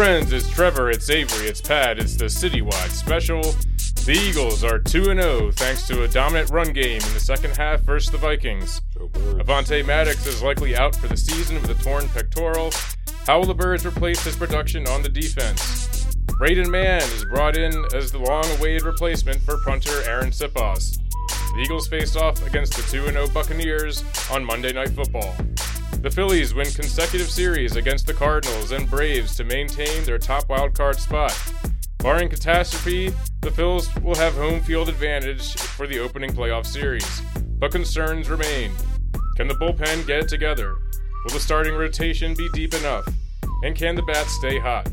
friends, it's Trevor, it's Avery, it's Pat, it's the citywide special. The Eagles are 2 0 thanks to a dominant run game in the second half versus the Vikings. Avante Maddox is likely out for the season with a torn pectoral. How will the Birds replace his production on the defense? Braden Mann is brought in as the long awaited replacement for punter Arryn Siposs. The Eagles face off against the 2 0 Buccaneers on Monday Night Football. The Phillies win consecutive series against the Cardinals and Braves to maintain their top wildcard spot. Barring catastrophe, the Phils will have home field advantage for the opening playoff series, but concerns remain. Can the bullpen get it together? Will the starting rotation be deep enough? And can the bats stay hot?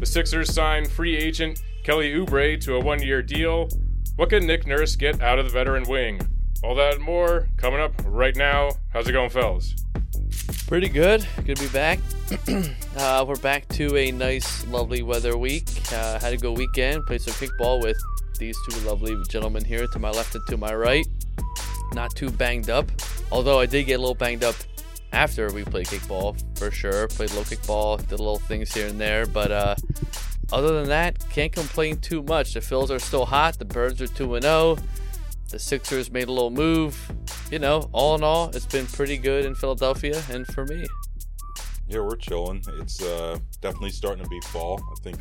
The Sixers sign free agent Kelly Oubre to a one year deal. What can Nick Nurse get out of the veteran wing? All that and more coming up right now. How's it going, fellas? Pretty good. Good to be back. uh, we're back to a nice, lovely weather week. Uh, had a good weekend. Played some kickball with these two lovely gentlemen here to my left and to my right. Not too banged up, although I did get a little banged up after we played kickball for sure. Played low kickball, did little things here and there, but uh, other than that, can't complain too much. The Phils are still hot. The Birds are two and zero. The Sixers made a little move. You know, all in all, it's been pretty good in Philadelphia and for me. Yeah, we're chilling. It's uh, definitely starting to be fall. I think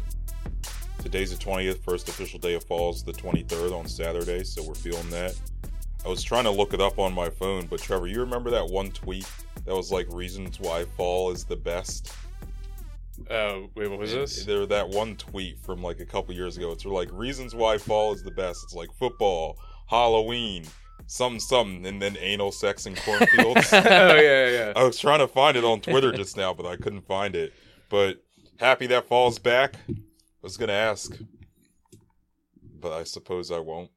today's the 20th. First official day of fall is the 23rd on Saturday, so we're feeling that. I was trying to look it up on my phone, but Trevor, you remember that one tweet that was like reasons why fall is the best? Uh, wait, what was this? There, that one tweet from like a couple years ago. It's like reasons why fall is the best. It's like football, Halloween, something, something, and then anal sex and cornfields. oh yeah, yeah, yeah. I was trying to find it on Twitter just now, but I couldn't find it. But happy that fall's back. I was gonna ask, but I suppose I won't.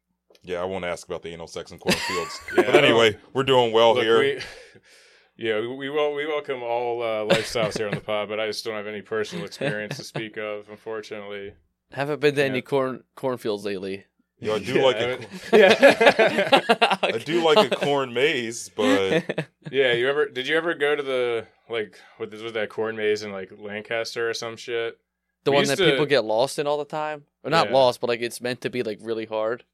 Yeah, I won't ask about the anal sex and cornfields. Yeah, but anyway, we're doing well Look, here. we- yeah, we, we wel- we welcome all uh, lifestyles here on the pod, but I just don't have any personal experience to speak of, unfortunately. Haven't been to any corn cornfields lately. Yo, I do Yeah, like I a, would- yeah. I do like a corn maze, but yeah, you ever did you ever go to the like what was that corn maze in like Lancaster or some shit? the We one that to- people get lost in all the time, or not Yeah. lost, but like it's meant to be like really hard.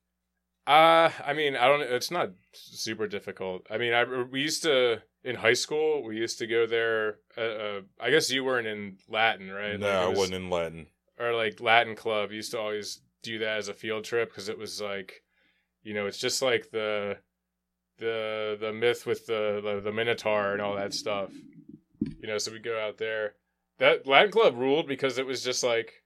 Uh, I mean, I don't. It's not super difficult. I mean, I we used to in high school. We used to go there. Uh, uh I guess you weren't in Latin, right? no, Like, it I wasn't in Latin. or like Latin club used to always do that as a field trip because it was like, you know, it's just like the the the myth with the, the the Minotaur and all that stuff. You know, so we go out there. That Latin club ruled because it was just like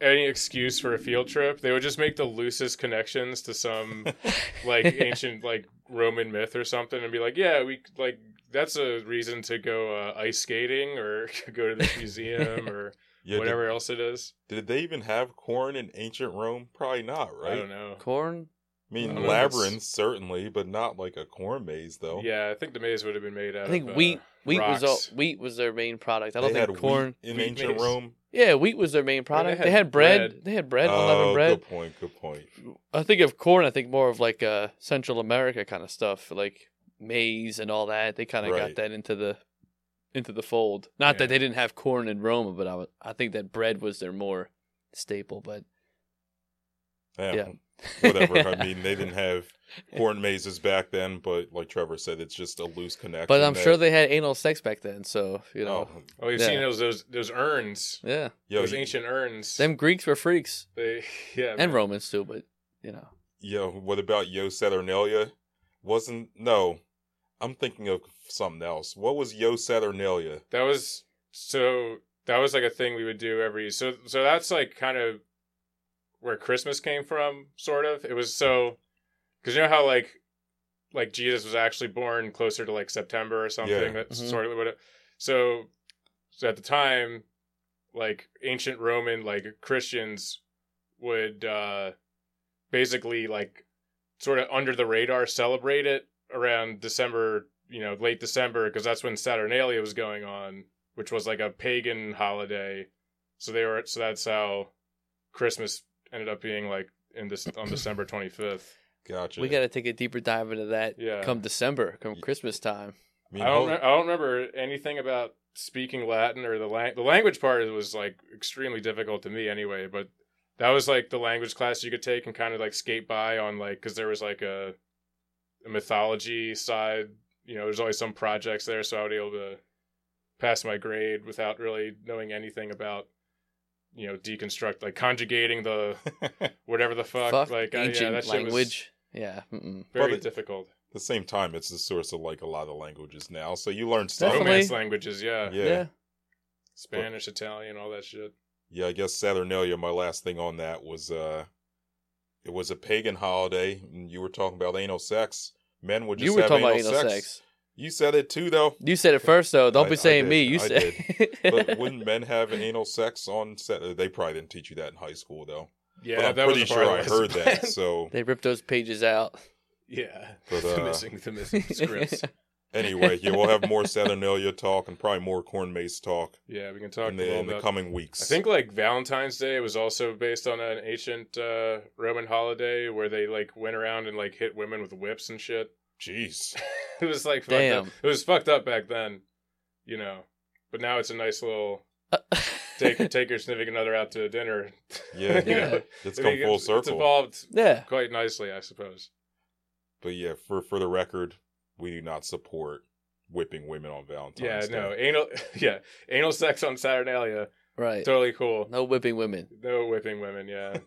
any excuse for a field trip. They would just make the loosest connections to some like ancient like Roman myth or something and be like, yeah, we like that's a reason to go uh, ice skating or go to the museum or Yeah, did- whatever else it is. Did, they even have corn in ancient Rome? Probably not, right? I don't know. Corn. I mean, I don't know if it's- labyrinth certainly, but not like a corn maze though. Yeah, I think the maze would have been made out I think of wheat uh, wheat was all, wheat was their main product. I don't had think corn. wheat in wheat ancient maze. Rome. Yeah, wheat was their main product. had they had bread. bread. They had bread, oh, unleavened bread. good point. Good point. I think of corn. I think more of like uh, Central America kind of stuff, like maize and all that. They kind of Right. got that into the into the fold. Not Yeah. that they didn't have corn in Rome, but I, would- I think that bread was their more staple. But Yeah, Yeah. whatever. I mean, they didn't have corn mazes back then, but like Trevor said, it's just a loose connection. but I'm that- sure they had anal sex back then. So you know, Oh, Oh, you've Yeah. seen those those those urns, yeah, yo, those y- ancient urns. them Greeks were freaks They, yeah, and man. Romans too. But you know, yo, what about Yo Saturnalia? Wasn't no. I'm thinking of something else. What was Yo Saturnalia? That was so. That was like a thing we would do every. So so that's like kind of where Christmas came from, sort of. It was so because you know how like like Jesus was actually born closer to like September or something. Yeah. That's Mhm. sort of what. It, so so at the time, like ancient Roman like Christians would uh basically like sort of under the radar celebrate it around December, you know, late December because that's when Saturnalia was going on, which was like a pagan holiday. So they were so that's how Christmas ended up being like in this on December 25th. Gotcha. we got to take a deeper dive into that. Yeah. come December, come Ye- Christmas time. mean, I don't. how- re- I don't remember anything about speaking Latin or the lang- the language part was like extremely difficult to me anyway. But that was like the language class you could take and kind of like skate by on like because there was like a, a mythology side. You know, there's always some projects there, so I would be able to pass my grade without really knowing anything about you know deconstruct like conjugating the whatever the fuck, Fuck like I- ancient yeah, that shit was language. Yeah. Mm-mm. very Well, it- difficult. At the same time, it's the source of like a lot of languages now. So you learn stuff. Definitely. Romance languages, yeah. Yeah. Yeah. Spanish, Italian, all that shit. Yeah, I guess Saturnalia. My last thing on that was uh, it was a pagan holiday, and you were talking about anal sex. Men would just You were have talking about anal anal sex. sex. You said it too, though. You said it first, though. Don't I- be saying me. You I said. But wouldn't men have anal sex on set? They probably didn't teach you that in high school, though. Yeah, but I'm that pretty was sure I was- heard that. So they ripped those pages out. yeah, But, the uh, missing, the missing scripts. anyway, yeah, we'll have more Saturnalia talk and probably more corn maze talk Yeah, we can talk in the, little in the coming weeks. I think like Valentine's Day was also based on an ancient uh, Roman holiday where they like went around and like hit women with whips and shit. Jeez. it was like fucked Damn. up. It was fucked up back then, you know. But now it's a nice little take take your significant other out to dinner. Yeah, You yeah. know? It's I come mean, full It's circle. It's evolved yeah. quite nicely, I suppose. But yeah, for for the record, we do not support whipping women on Valentine's Yeah, Day. Yeah, no anal. Yeah, anal sex on Saturnalia. Right. Totally cool. No whipping women. No whipping women. Yeah,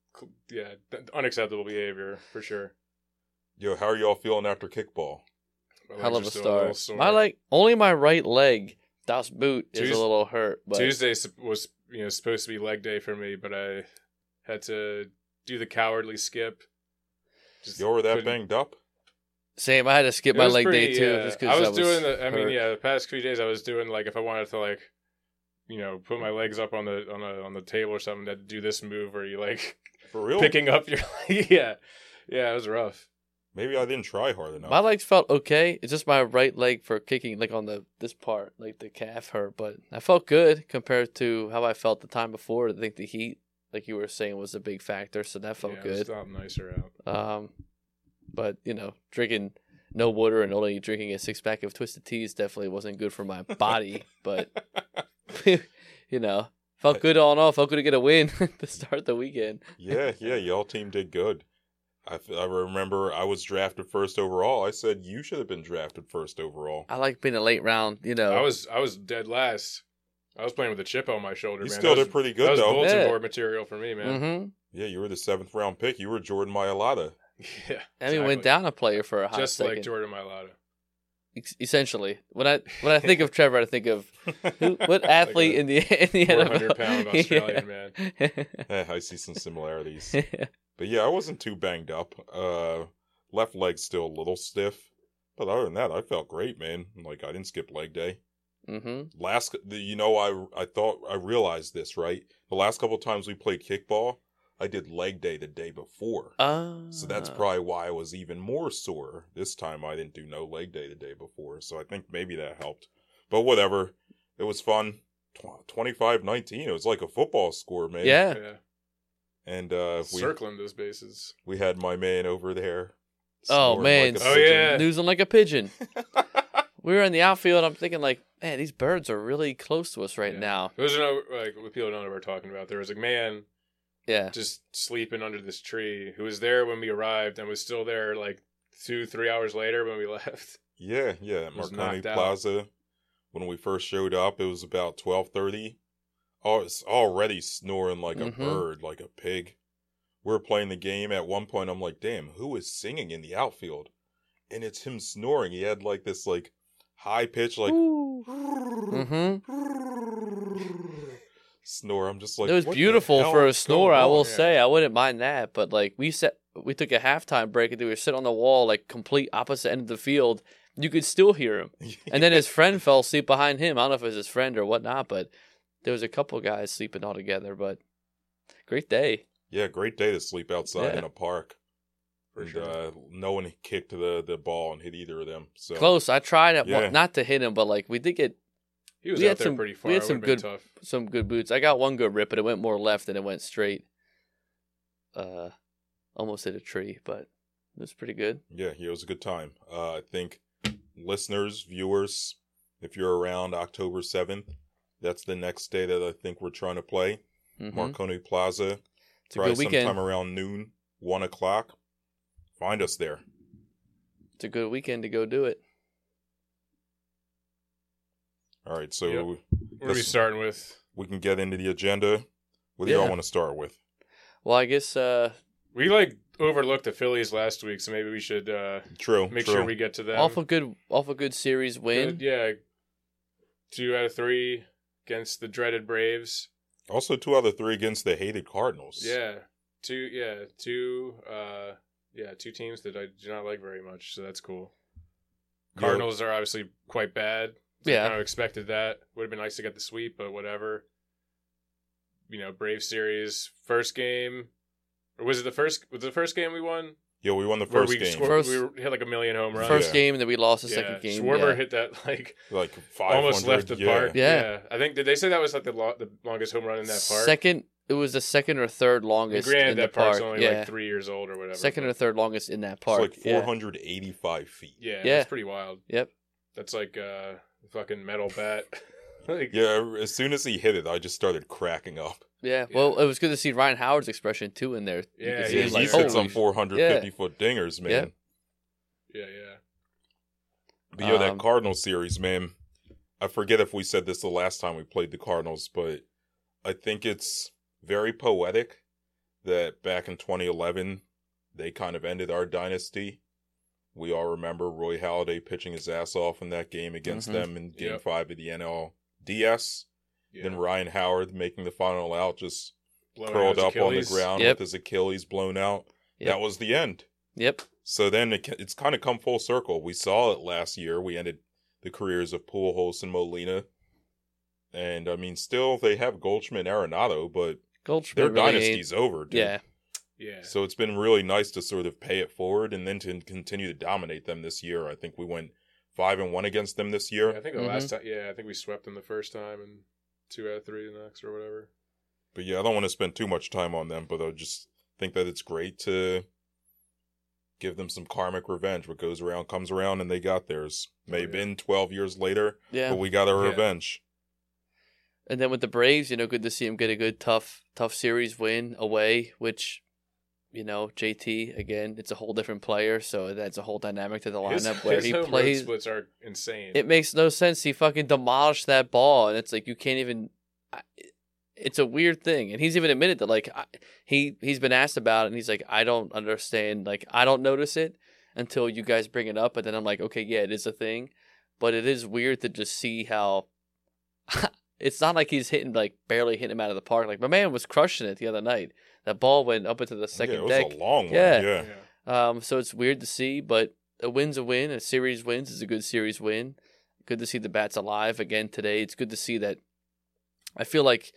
yeah, unacceptable behavior for sure. Yo, how are y'all feeling after kickball? My Hell of legs a are still start. My leg, only my right leg, Das boot, is Tues- a little hurt. But Tuesday was you know supposed to be leg day for me, but I had to do the cowardly skip. Just Y'all were that banged up? Same. I had to skip It my was leg day too, yeah. just because I was, doing the. I mean, hurt. yeah, the past few days I was doing like if I wanted to like, you know, put my legs up on the on a on the table or something, to do this move where you like For real? picking up your yeah, yeah, it was rough. Maybe I didn't try hard enough. My legs felt okay. It's just my right leg for kicking, like on the this part, like the calf hurt, but I felt good compared to how I felt the time before. I think the heat, like you were saying, was a big factor, so that felt yeah, good. It felt nicer out. Um, but you know, drinking no water and only drinking a six pack of twisted teas definitely wasn't good for my body. but you know, felt good all in all. Felt good to get a win to start the weekend. yeah, yeah, y'all team did good. I, I remember I was drafted first overall. I said you should have been drafted first overall. I like being a late round. You know, I was I was dead last. I was playing with a chip on my shoulder. You man. still that was, did pretty that good was though. bulletin Yeah. board material for me, man. hmm Yeah, you were the seventh round pick. You were Jordan Mailata. Yeah, And we went down a player for a hot just second. like Jordan Mailata. Ex- essentially, when I when I think of Trevor, I think of who, what athlete a in the in the 400 NFL? pound Australian man. Eh, I see some similarities. But yeah, I wasn't too banged up. Uh, left leg still a little stiff, but other than that, I felt great, man. Like I didn't skip leg day. hmm Last, you know, I I thought I realized this right. The last couple times we played kickball, I did leg day the day before, Uh, so that's probably why I was even more sore. This time I didn't do no leg day the day before, so I think maybe that helped. But whatever, it was fun. 25-19. It was like a football score, man. yeah. Yeah, And uh, we circling those bases. we had my man over there. Oh, man. like Oh, pigeon. yeah. Losing like a pigeon. We were in the outfield. I'm thinking like, man, these birds are really close to us right Yeah. now. Those are no, like what people don't know what we're talking about. There was a man Yeah. just sleeping under this tree who was there when we arrived and was still there like two, three hours later when we left. Yeah, yeah, at Was Marconi knocked out. Plaza. When we first showed up, it was about twelve thirty. Oh, it's already snoring like a Mhm. bird, like a pig. We're playing the game. At one point, I'm like, "Damn, who is singing in the outfield?" And it's him snoring. He had like this like high pitch, like hmm snore. I'm just like, it was beautiful for a snore. I will on?" say, I wouldn't mind that. But like we set, we took a halftime break and we were sitting on the wall, like complete opposite end of the field. You could still hear him. And then his friend fell asleep behind him. I don't know if it was his friend or whatnot, but there was a couple guys sleeping all together. But great day. yeah, great day to sleep outside Yeah. in a park. For and sure. uh, no one kicked the the ball and hit either of them. So Close. I tried at Yeah. one, not to hit him, but like we did get he was we out had there some- pretty we had some good- tough. some good boots. I got one good rip, but it went more left than it went straight. Uh, almost hit a tree, but it was pretty good. Yeah, yeah, it was a good time. Uh, I think listeners, viewers, if you're around October 7th, that's the next day that I think we're trying to play. Mhm. Marconi Plaza. It's a Probably good weekend. sometime around noon, 1 o'clock. Find us there. It's a good weekend to go do it. All right, so Yep. What are we This- starting with? we can get into the agenda. What do Yeah. y'all want to start with? Well, I guess uh, We like overlooked the Phillies last week, so maybe we should uh, True. make true. sure we get to them. awful good, awful good series win. Good, yeah, two out of three against the dreaded Braves. Also, two out of three against the hated Cardinals. Yeah, two. Yeah, two. Uh, yeah, two teams that I do not like very much. So that's cool. Yeah. Cardinals are obviously quite bad. So Yeah. I kind of expected that. Would have been nice to get the sweep, but whatever. You know, Brave series first game, or was it the first? Was it the first game we won? Yeah, we won the first we game. scored, First- we were- hit like a million home runs. First Yeah. game, and then we lost the yeah, second game. Schwarber yeah. hit that like like almost left the yeah. park. Yeah. I think did they say that was like the lo- the longest home run in that park? Second, it was the second or third And longest granted, in the that park's park. only yeah, like three years old or whatever. second or third longest in that It's park. like yeah. 485 feet. Yeah, Yeah. that's pretty wild. Yep. That's like uh fucking metal bat. like, Yeah, as soon as he hit it, I just started cracking up. Yeah. Yeah. Well, it was good to see Ryan Howard's expression too in there. You Yeah, he- Yeah, he like, hit some holy 450 foot dingers, man. Yep. yeah, yeah. But yeah, that Um, Cardinals series, man. I forget if we said this the last time we played the Cardinals, but I think it's very poetic that back in 2011 they kind of ended our dynasty. We all remember Roy Halladay pitching his ass off in that game against Mhm. them in Game Yep. Five of the NLDS. yeah. Then Ryan Howard making the final out, just Blowing out curled his up on the ground Yep. with his Achilles blown out. Yep. That was the end. Yep. So then it, it's kind of come full circle. We saw it last year. We ended the careers of Pujols and Molina, and I mean, still they have Goldschmidt, and Arenado, but Goldschmidt their really ain't- dynasty's over. Dude. Yeah. Yeah. So it's been really nice to sort of pay it forward and then to continue to dominate them this year. I think we went five and one against them this year. Yeah, I think the Mhm. last time. Yeah, I think we swept them the first time and two out of three the next or whatever. But yeah, I don't want to spend too much time on them, but I just think that it's great to give them some karmic revenge. What goes around comes around, and they got theirs. May have Oh, yeah. been 12 years later, Yeah. but we got our Yeah. revenge. And then with the Braves, you know, good to see them get a good tough tough series win away, which you know, JT again, it's a whole different player, so that's a whole dynamic to the His, lineup where his he plays. splits are insane. It makes no sense. He fucking demolished that ball, and it's like you can't even. It's a weird thing, and he's even admitted that like I, he he's been asked about it, and he's like, I don't understand. Like I don't notice it until you guys bring it up, and then I'm like, okay, yeah, it is a thing, but it is weird to just see how. it's not like he's hitting like barely hitting him out of the park. Like my man was crushing it the other night. That ball went up into the second yeah, second it was deck. a long one. Yeah. Yeah. yeah. Um, so it's weird to see, but a win's a win. A series wins is a good series win. Good to see the bats alive again today. It's good to see that. I feel like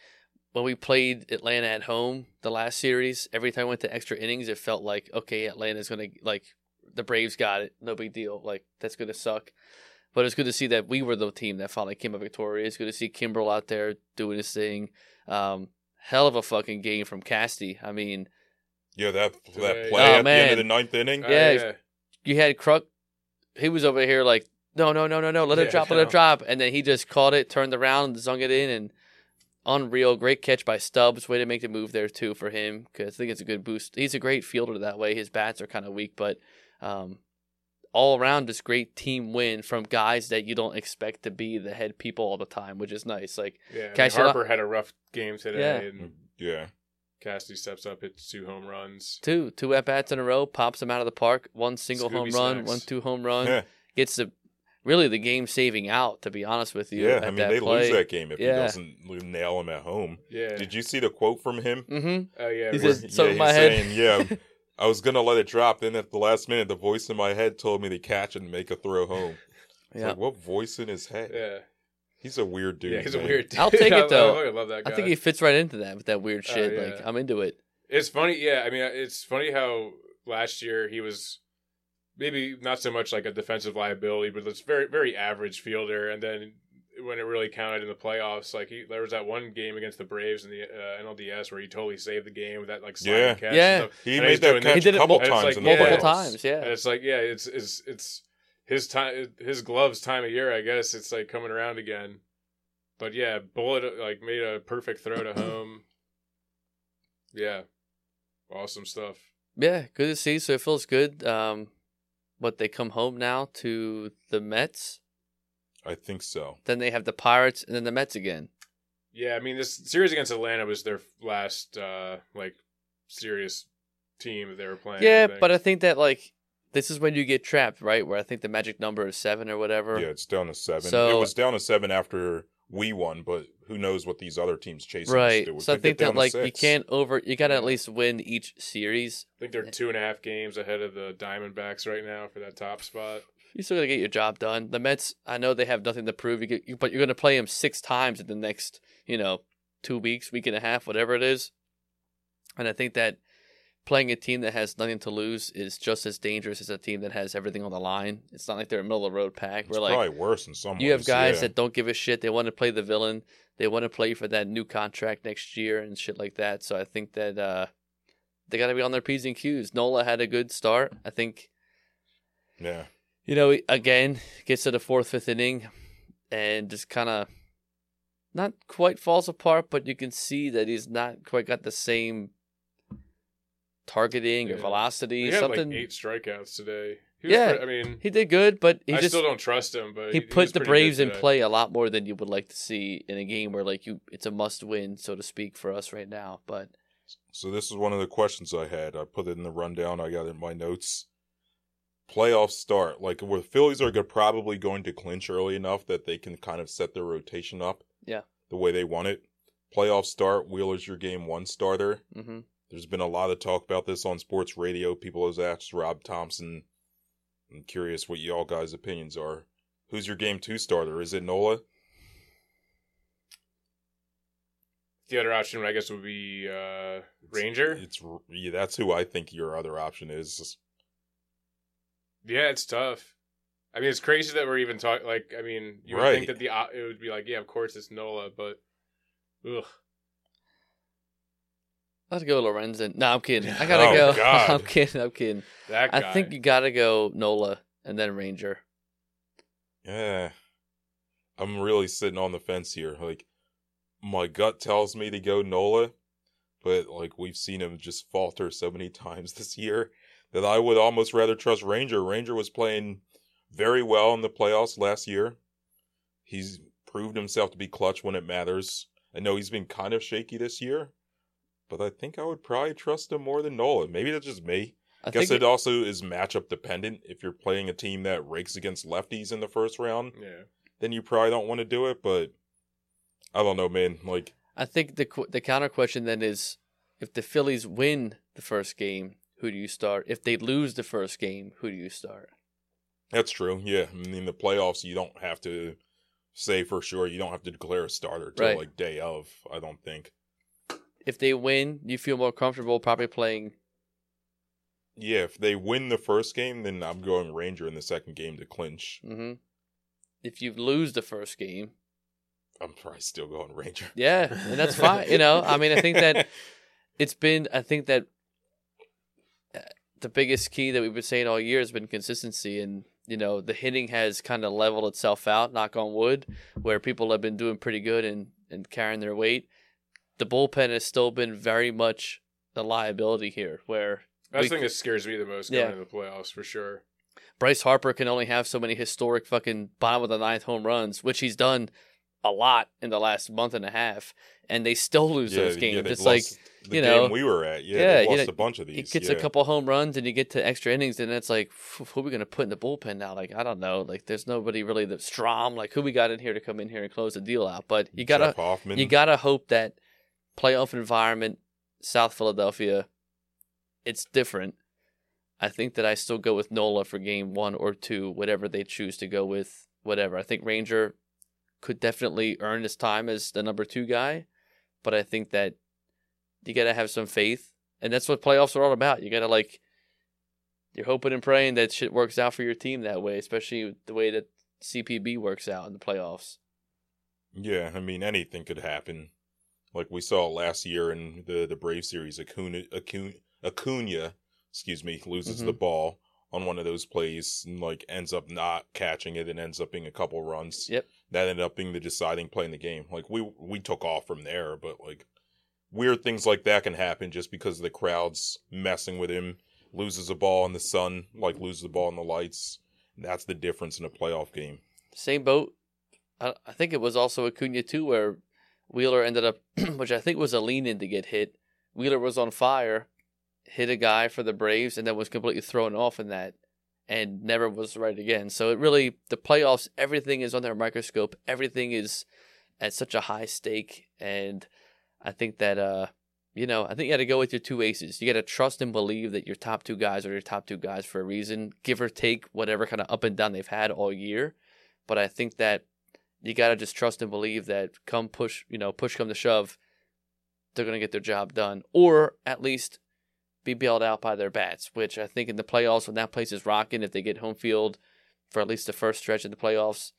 when we played Atlanta at home the last series, every time we went to extra innings, it felt like okay, Atlanta's gonna like the Braves got it, no big deal. Like that's gonna suck. But it's good to see that we were the team that finally came up victorious. It's good to see Kimbrel out there doing his thing. Um, hell of a fucking game from Casty. I mean, Yeah, that that play Oh, at the end man. of the ninth inning. Uh, Yeah, yeah. you had Kruk. He was over here like, no, no, no, no, no, let it drop, let no. it drop, and then he just caught it, turned around, zung it in, and unreal, great catch by Stubbs. Way to make the move there too for him because I think it's a good boost. He's a great fielder that way. His bats are kind of weak, but um, all around, just great team win from guys that you don't expect to be the head people all the time, which is nice. Like, Yeah, I mean, Cash it up. Harper had a rough game today, Yeah. and Yeah. Cassidy steps up, hits two home runs. two two at bats in a row, pops him out of the park, one single home Scooby run, one two home run, Yeah. gets the really the game saving out. To be honest with you, Yeah. at I mean, that they play. lose that game if Yeah. he doesn't nail him at home. Yeah. Did you see the quote from him? Mm-hmm. Oh yeah. He where- says- Something yeah, my head. saying, yeah, I was gonna let it drop. Then at the last minute, the voice in my head told me to catch and make a throw home. Yeah, like, what voice in his head? yeah. He's a weird dude. yeah, he's a weird. Dude. I'll take it, though. I, love that guy. I think he fits right into that with that weird Oh, shit. yeah. Like I'm into it. It's funny, yeah. I mean, uh, it's funny how last year he was maybe not so much like a defensive liability, but it's very, very average fielder. And then when it really counted in the playoffs, like he, there was that one game against the Braves in the uh, NLDS where he totally saved the game with that like sliding Yeah. catch. Yeah. and stuff. He And made he's that doing catch He did a it couple mul- and it's times like in the Multiple Yeah. playoffs. times, yeah. And it's like, yeah, it's it's it's his time, his gloves time of year. I guess it's like coming around again. But yeah, bullet like made a perfect throw to home. Yeah, awesome stuff. Yeah, good to see. So it feels good. Um, but they come home now to the Mets. I think so. Then they have the Pirates and then the Mets again. Yeah, I mean this series against Atlanta was their last uh like serious team that they were playing. Yeah, think. but I think that like this is when you get trapped, right? Where I think the magic number is seven or whatever. Yeah, it's down to seven. So- it was down to seven after we won, but who knows what these other teams chasing Right. So I think that like you can't over you gotta at least win each series. I think they're two and a half games ahead of the Diamondbacks right now for that top spot. You still gotta get your job done. The Mets, I know they have nothing to prove, you get, you, but you're gonna play them six times in the next, you know, two weeks, week and a half, whatever it is. And I think that playing a team that has nothing to lose is just as dangerous as a team that has everything on the line. It's not like they're a middle of the road pack. It's We're like probably worse in some you have guys yeah. that don't give a shit. They want to play the villain. They want to play for that new contract next year and shit like that. So I think that uh, they got to be on their p's and q's. Nola had a good start. I think Yeah. You know again gets to the fourth, fifth inning, and just kind of not quite falls apart, but you can see that he's not quite got the same targeting or velocity. He had Something like eight strikeouts today. He Yeah. pre- I mean, he did good, but he I just still don't trust him. But he he, put was the Braves in play a lot more than you would like to see in a game where like you it's a must win, so to speak, for us right now. But So this is one of the questions I had. I put it in the rundown. I got it in my notes. Playoff start. Like where the Phillies are go- probably going to clinch early enough that they can kind of set their rotation up. Yeah. The way they want it. Playoff start. Wheeler's your game one starter. hmm There's been a lot of talk about this on sports radio. People have asked Rob Thomson. I'm curious what y'all guys' opinions are. Who's your game two starter? Is it Nola? The other option, I guess, would be uh, Ranger. It's yeah, that's who I think your other option is. Yeah, it's tough. I mean, it's crazy that we're even talking. Like, I mean, you would Right. think that the op- it would be like, yeah, of course it's Nola, but ugh. Let's go Lorenzen. No, I'm kidding. I gotta Oh, go. God. I'm kidding. I'm kidding. That guy. I think you gotta go Nola and then Ranger. Yeah. I'm really sitting on the fence here. Like, my gut tells me to go Nola, but like we've seen him just falter so many times this year that I would almost rather trust Ranger. Ranger was playing very well in the playoffs last year. He's proved himself to be clutch when it matters. I know he's been kind of shaky this year, but I think I would probably trust him more than Nolan. Maybe that's just me. I Guess think it also is matchup dependent. If you're playing a team that rakes against lefties in the first round, yeah. then you probably don't want to do it. But I don't know, man. Like, I think the qu- the counter question then is if the Phillies win the first game, who do you start? If they lose the first game, who do you start? that's true. Yeah. I mean, in the playoffs, you don't have to say for sure. You don't have to declare a starter till Right. like day of, I don't think. If they win, you feel more comfortable probably playing. Yeah. If they win the first game, then I'm going Ranger in the second game to clinch. hmm If you lose the first game, I'm probably still going Ranger. yeah, and that's fine. You know, I mean, I think that it's been. I think that the biggest key that we've been saying all year has been consistency, and you know, the hitting has kind of leveled itself out. Knock on wood, where people have been doing pretty good and and carrying their weight. The bullpen has still been very much the liability here, where That's the thing that scares me the most going Yeah. into the playoffs for sure. Bryce Harper can only have so many historic fucking bottom of the ninth home runs, which he's done a lot in the last month and a half, and they still lose those games. they've it's like the you game know, we were at. Yeah, yeah, they you lost know, a bunch of he these. gets yeah. a couple home runs and you get to extra innings, and it's like, who are we gonna put in the bullpen now? Like I don't know. Like there's nobody really that Strahm. Like who we got in here to come in here and close the deal out? But you gotta you gotta hope that playoff environment, South Philadelphia, it's different. I think that I still go with Nola for game one or two, whatever they choose to go with, whatever. I think Ranger could definitely earn his time as the number two guy, but I think that you gotta have some faith, and that's what playoffs are all about. You gotta like, you're hoping and praying that shit works out for your team that way, especially the way that CBP works out in the playoffs. Yeah, I mean anything could happen. Like we saw last year in the the Brave series, Acuna Acuna, Acuna excuse me, loses Mhm. the ball. on one of those plays and like ends up not catching it and ends up being a couple runs. Yep. That ended up being the deciding play in the game. Like we we took off from there, but like weird things like that can happen just because the crowd's messing with him. Loses a ball in the sun, like loses the ball in the lights. That's the difference in a playoff game. Same boat. I, I think it was also Acuna too, where Wheeler ended up, which I think was a lean in to get hit. Wheeler was on fire, hit a guy for the Braves, and then was completely thrown off in that, and never was right again. So it really, the playoffs, everything is under a microscope. Everything is at such a high stake, and I think that uh, you know, I think you got to go with your two aces. You got to trust and believe that your top two guys are your top two guys for a reason, give or take whatever kind of up and down they've had all year. But I think that you got to just trust and believe that come push, you know, push come to shove, they're to get their job done, or at least be bailed out by their bats. Which I think in the playoffs, when that place is rocking, if they get home field for at least the first stretch of the playoffs,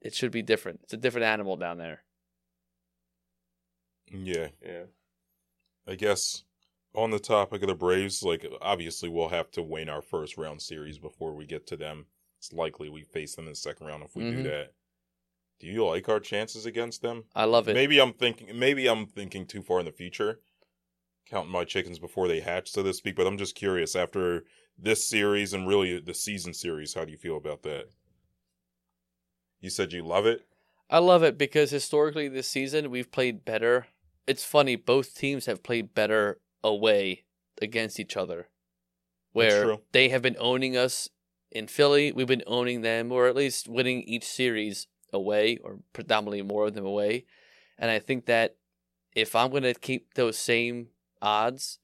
it should be different. It's a different animal down there. Yeah. Yeah. I guess on the topic of the Braves, like obviously we'll have to win our first round series before we get to them. It's likely we face them in the second round if we Mhm. do that. Do you like our chances against them? I love it. Maybe I'm thinking maybe I'm thinking too far in the future. Counting my chickens before they hatch, so to speak, but I'm just curious after this series and really the season series, how do you feel about that? You said you love it? I love it because historically this season we've played better. It's funny, both teams have played better away against each other. Where they have been owning us in Philly, we've been owning them, or at least winning each series away, or predominantly more of them away. And I think that if I'm going to keep those same odds,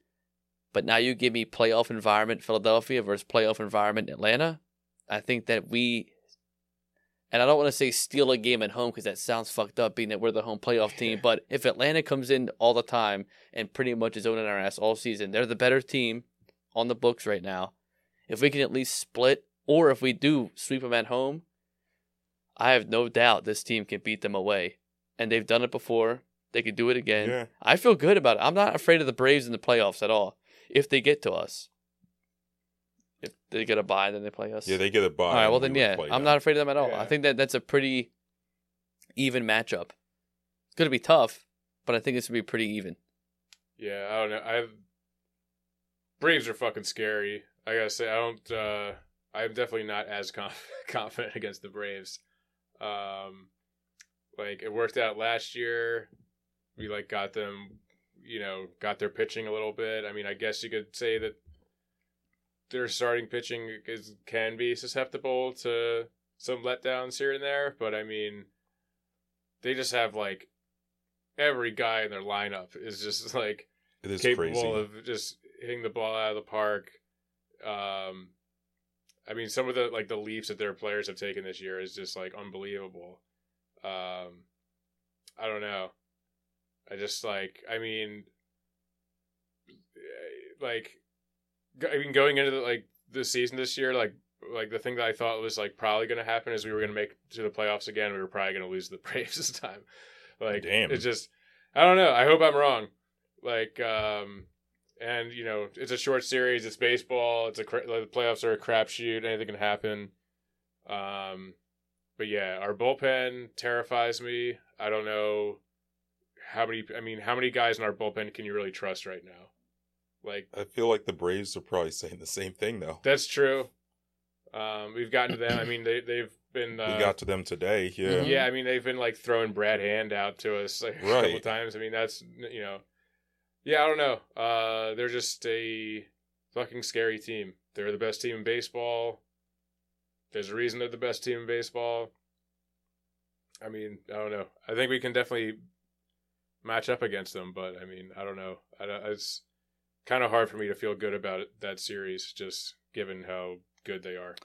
but now you give me playoff environment Philadelphia versus playoff environment Atlanta, I think that we and I don't want to say steal a game at home because that sounds fucked up, being that we're the home playoff team. But if Atlanta comes in all the time and pretty much is owning our ass all season, they're the better team on the books right now. If we can at least split, or if we do sweep them at home, I have no doubt this team can beat them away. And they've done it before. They could do it again. Yeah. I feel good about it. I'm not afraid of the Braves in the playoffs at all. If they get to us, if they get a bye, then they play us. Yeah, they get a bye. All right, well then, yeah, I'm them. not afraid of them at all. Yeah. I think that that's a pretty even matchup. It's gonna be tough, but I think it's gonna be pretty even. Yeah, I don't know. I've Braves are fucking scary. I gotta say, I don't. uh I'm definitely not as conf- confident against the Braves. Um, like it worked out last year. We like got them, you know, got their pitching a little bit. I mean, I guess you could say that their starting pitching is can be susceptible to some letdowns here and there, but I mean, they just have like every guy in their lineup is just like is capable crazy. of just hitting the ball out of the park. Um, I mean, some of the like the leaps that their players have taken this year is just like unbelievable. Um, I don't know. I just like. I mean, eh, like, I mean, going into the, like the season this year, like like the thing that I thought was like probably going to happen is we were going to make to the playoffs again. We were probably going to lose the Braves this time. Like, Damn. it's just I don't know. I hope I'm wrong. Like, um, and you know, it's a short series. It's baseball. It's a cra- the playoffs are a crapshoot. Anything can happen. Um, but yeah, our bullpen terrifies me. I don't know how many. I mean, how many guys in our bullpen can you really trust right now? Like, I feel like the Braves are probably saying the same thing though. that's true. Um, we've gotten to them. I mean, they they've been. Uh, we got to them today. Yeah. Mhm. yeah, I mean they've been like throwing Brad Hand out to us like a couple Right. times. I mean that's you know, yeah, I don't know. Uh, they're just a fucking scary team. They're the best team in baseball. There's a reason they're the best team in baseball. I mean, I don't know. I think we can definitely match up against them, but I mean, I don't know. I it's kind of hard for me to feel good about that series, just given how good they are.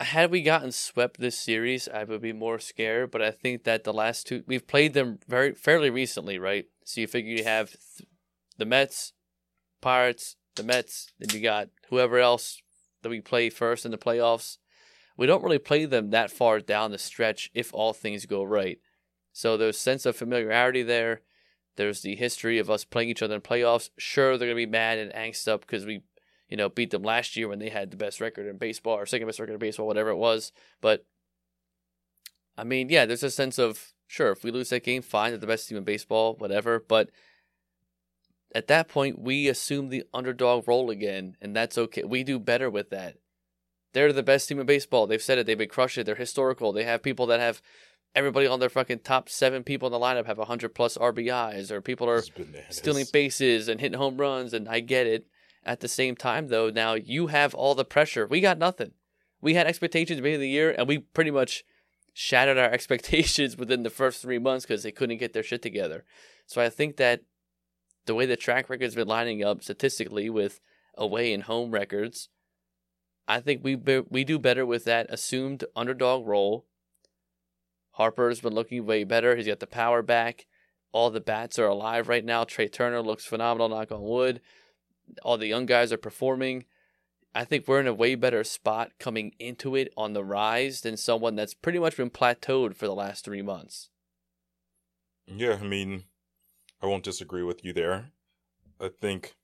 Had we gotten swept this series, I would be more scared. But I think that the last two we've played them very fairly recently, right? So you figure you have th- the Mets, Pirates, the Mets, then you got whoever else that we play first in the playoffs. We don't really play them that far down the stretch if all things go right. So there's sense of familiarity there. There's the history of us playing each other in playoffs. Sure, they're gonna be mad and angst up because we, you know, beat them last year when they had the best record in baseball or second best record in baseball, whatever it was. But I mean, yeah, there's a sense of sure if we lose that game, fine, they're the best team in baseball, whatever. But at that point, we assume the underdog role again, and that's okay. We do better with that. They're the best team in baseball. They've said it. They've been crushing it. They're historical. They have people that have everybody on their fucking top seven people in the lineup have 100 plus RBIs, or people are stealing bases and hitting home runs, and I get it. At the same time, though, now you have all the pressure. We got nothing. We had expectations at the beginning of the year, and we pretty much shattered our expectations within the first three months because they couldn't get their shit together. So I think that the way the track record's been lining up statistically with away and home records, I think we be, we do better with that assumed underdog role. Harper's been looking way better. He's got the power back. All the bats are alive right now. Trea Turner looks phenomenal, knock on wood. All the young guys are performing. I think we're in a way better spot coming into it on the rise than someone that's pretty much been plateaued for the last three months. Yeah, I mean, I won't disagree with you there. I think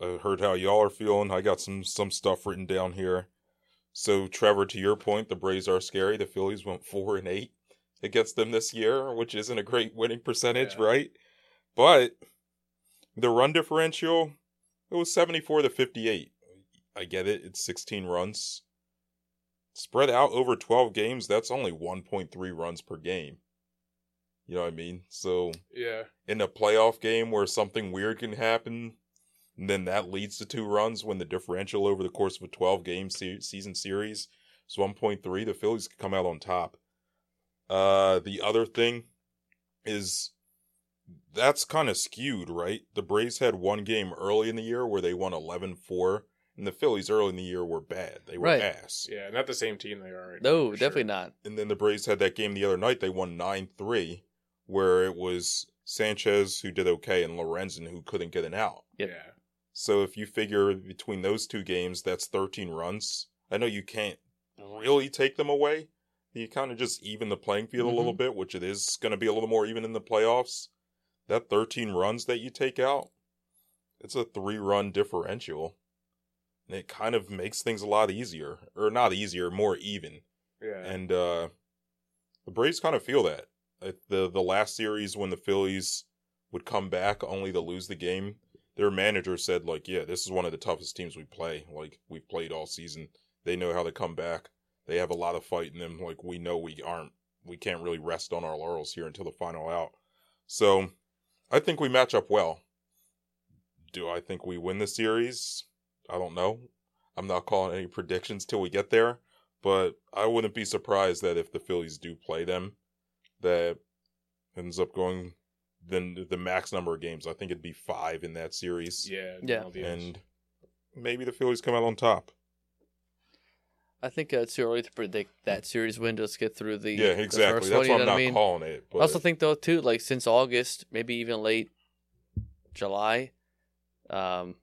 I heard how y'all are feeling. I got some some stuff written down here. So, Trevor, to your point, the Braves are scary. The Phillies went four and eight against them this year, which isn't a great winning percentage, Yeah. right? But the run differential, it was seventy four to fifty eight. I get it; it's sixteen runs. Spread out over twelve games, that's only one point three runs per game. You know what I mean? So Yeah. in a playoff game where something weird can happen, and then that leads to two runs when the differential over the course of a 12 game se- season series is 1.3, the Phillies could come out on top. Uh, the other thing is that's kind of skewed, right? The Braves had one game early in the year where they won 11 4, and the Phillies early in the year were bad. They were Right. ass. Yeah, not the same team they are right No, now. definitely sure. not. And then the Braves had that game the other night. They won 9 3, where it was Sanchez who did okay and Lorenzen who couldn't get an out. Yep. Yeah. So if you figure between those two games, that's 13 runs. I know you can't really take them away. You kind of just even the playing field a little bit, which it is going to be a little more even in the playoffs. That 13 runs that you take out, it's a three run differential. And it kind of makes things a lot easier. Or not easier, more even. Yeah. And uh the Braves kind of feel that. The the last series when the Phillies would come back only to lose the game, their manager said like, "Yeah, this is one of the toughest teams we play. Like we've played all season. They know how to come back. They have a lot of fight in them. Like we know we aren't we can't really rest on our laurels here until the final out." So, I think we match up well. Do I think we win the series? I don't know. I'm not calling any predictions till we get there but I wouldn't be surprised that if the Phillies do play them, that ends up going then the max number of games. I think it'd be five in that series, yeah. Yeah. no, and maybe the Phillies come out on top. I think uh, it's too early to predict that series win. Just get through the yeah, the exactly. first That's one, why I'm not I mean? calling it. But I also think though too, like since August, maybe even late July, um,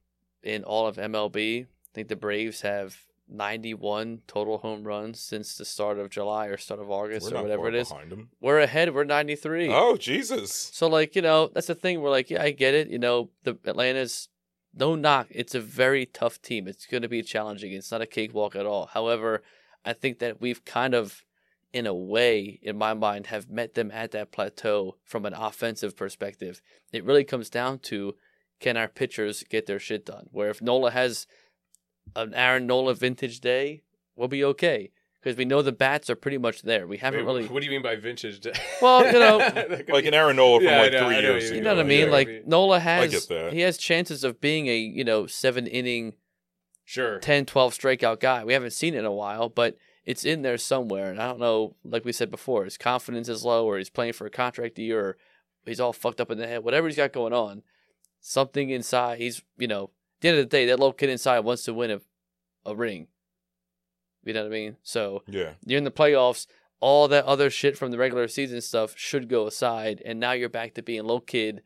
in all of MLB, I think the Braves have 91 total home runs since the start of July or start of August we're or whatever it is. We're ahead. We're 93. Oh Jesus! So like you know that's the thing. We're like yeah I get it. You know the Atlanta's no knock. It's a very tough team. It's going to be challenging. It's not a cakewalk at all. However, I think that we've kind of, in a way, in my mind, have met them at that plateau from an offensive perspective. It really comes down to can our pitchers get their shit done. Where if Nola has an Aaron Nola vintage day, we'll be okay because we know the bats are pretty much there. We haven't Wait, really. What do you mean by vintage? day? Well, you know, Like an Aaron Nola from Yeah, like know, three years you- ago. You know what I mean? yeah, like maybe. Nola has he has chances of being a, you know, 7 inning, Sure. 10 12 strikeout guy. We haven't seen it in a while, but it's in there somewhere. And I don't know, like we said before, his confidence is low or he's playing for a contract year or he's all fucked up in the head. Whatever he's got going on, something inside, he's, you know, at the end of the day, that little kid inside wants to win a, a ring. You know what I mean? So, Yeah, you're in the playoffs. All that other shit from the regular season stuff should go aside, and now you're back to being little kid.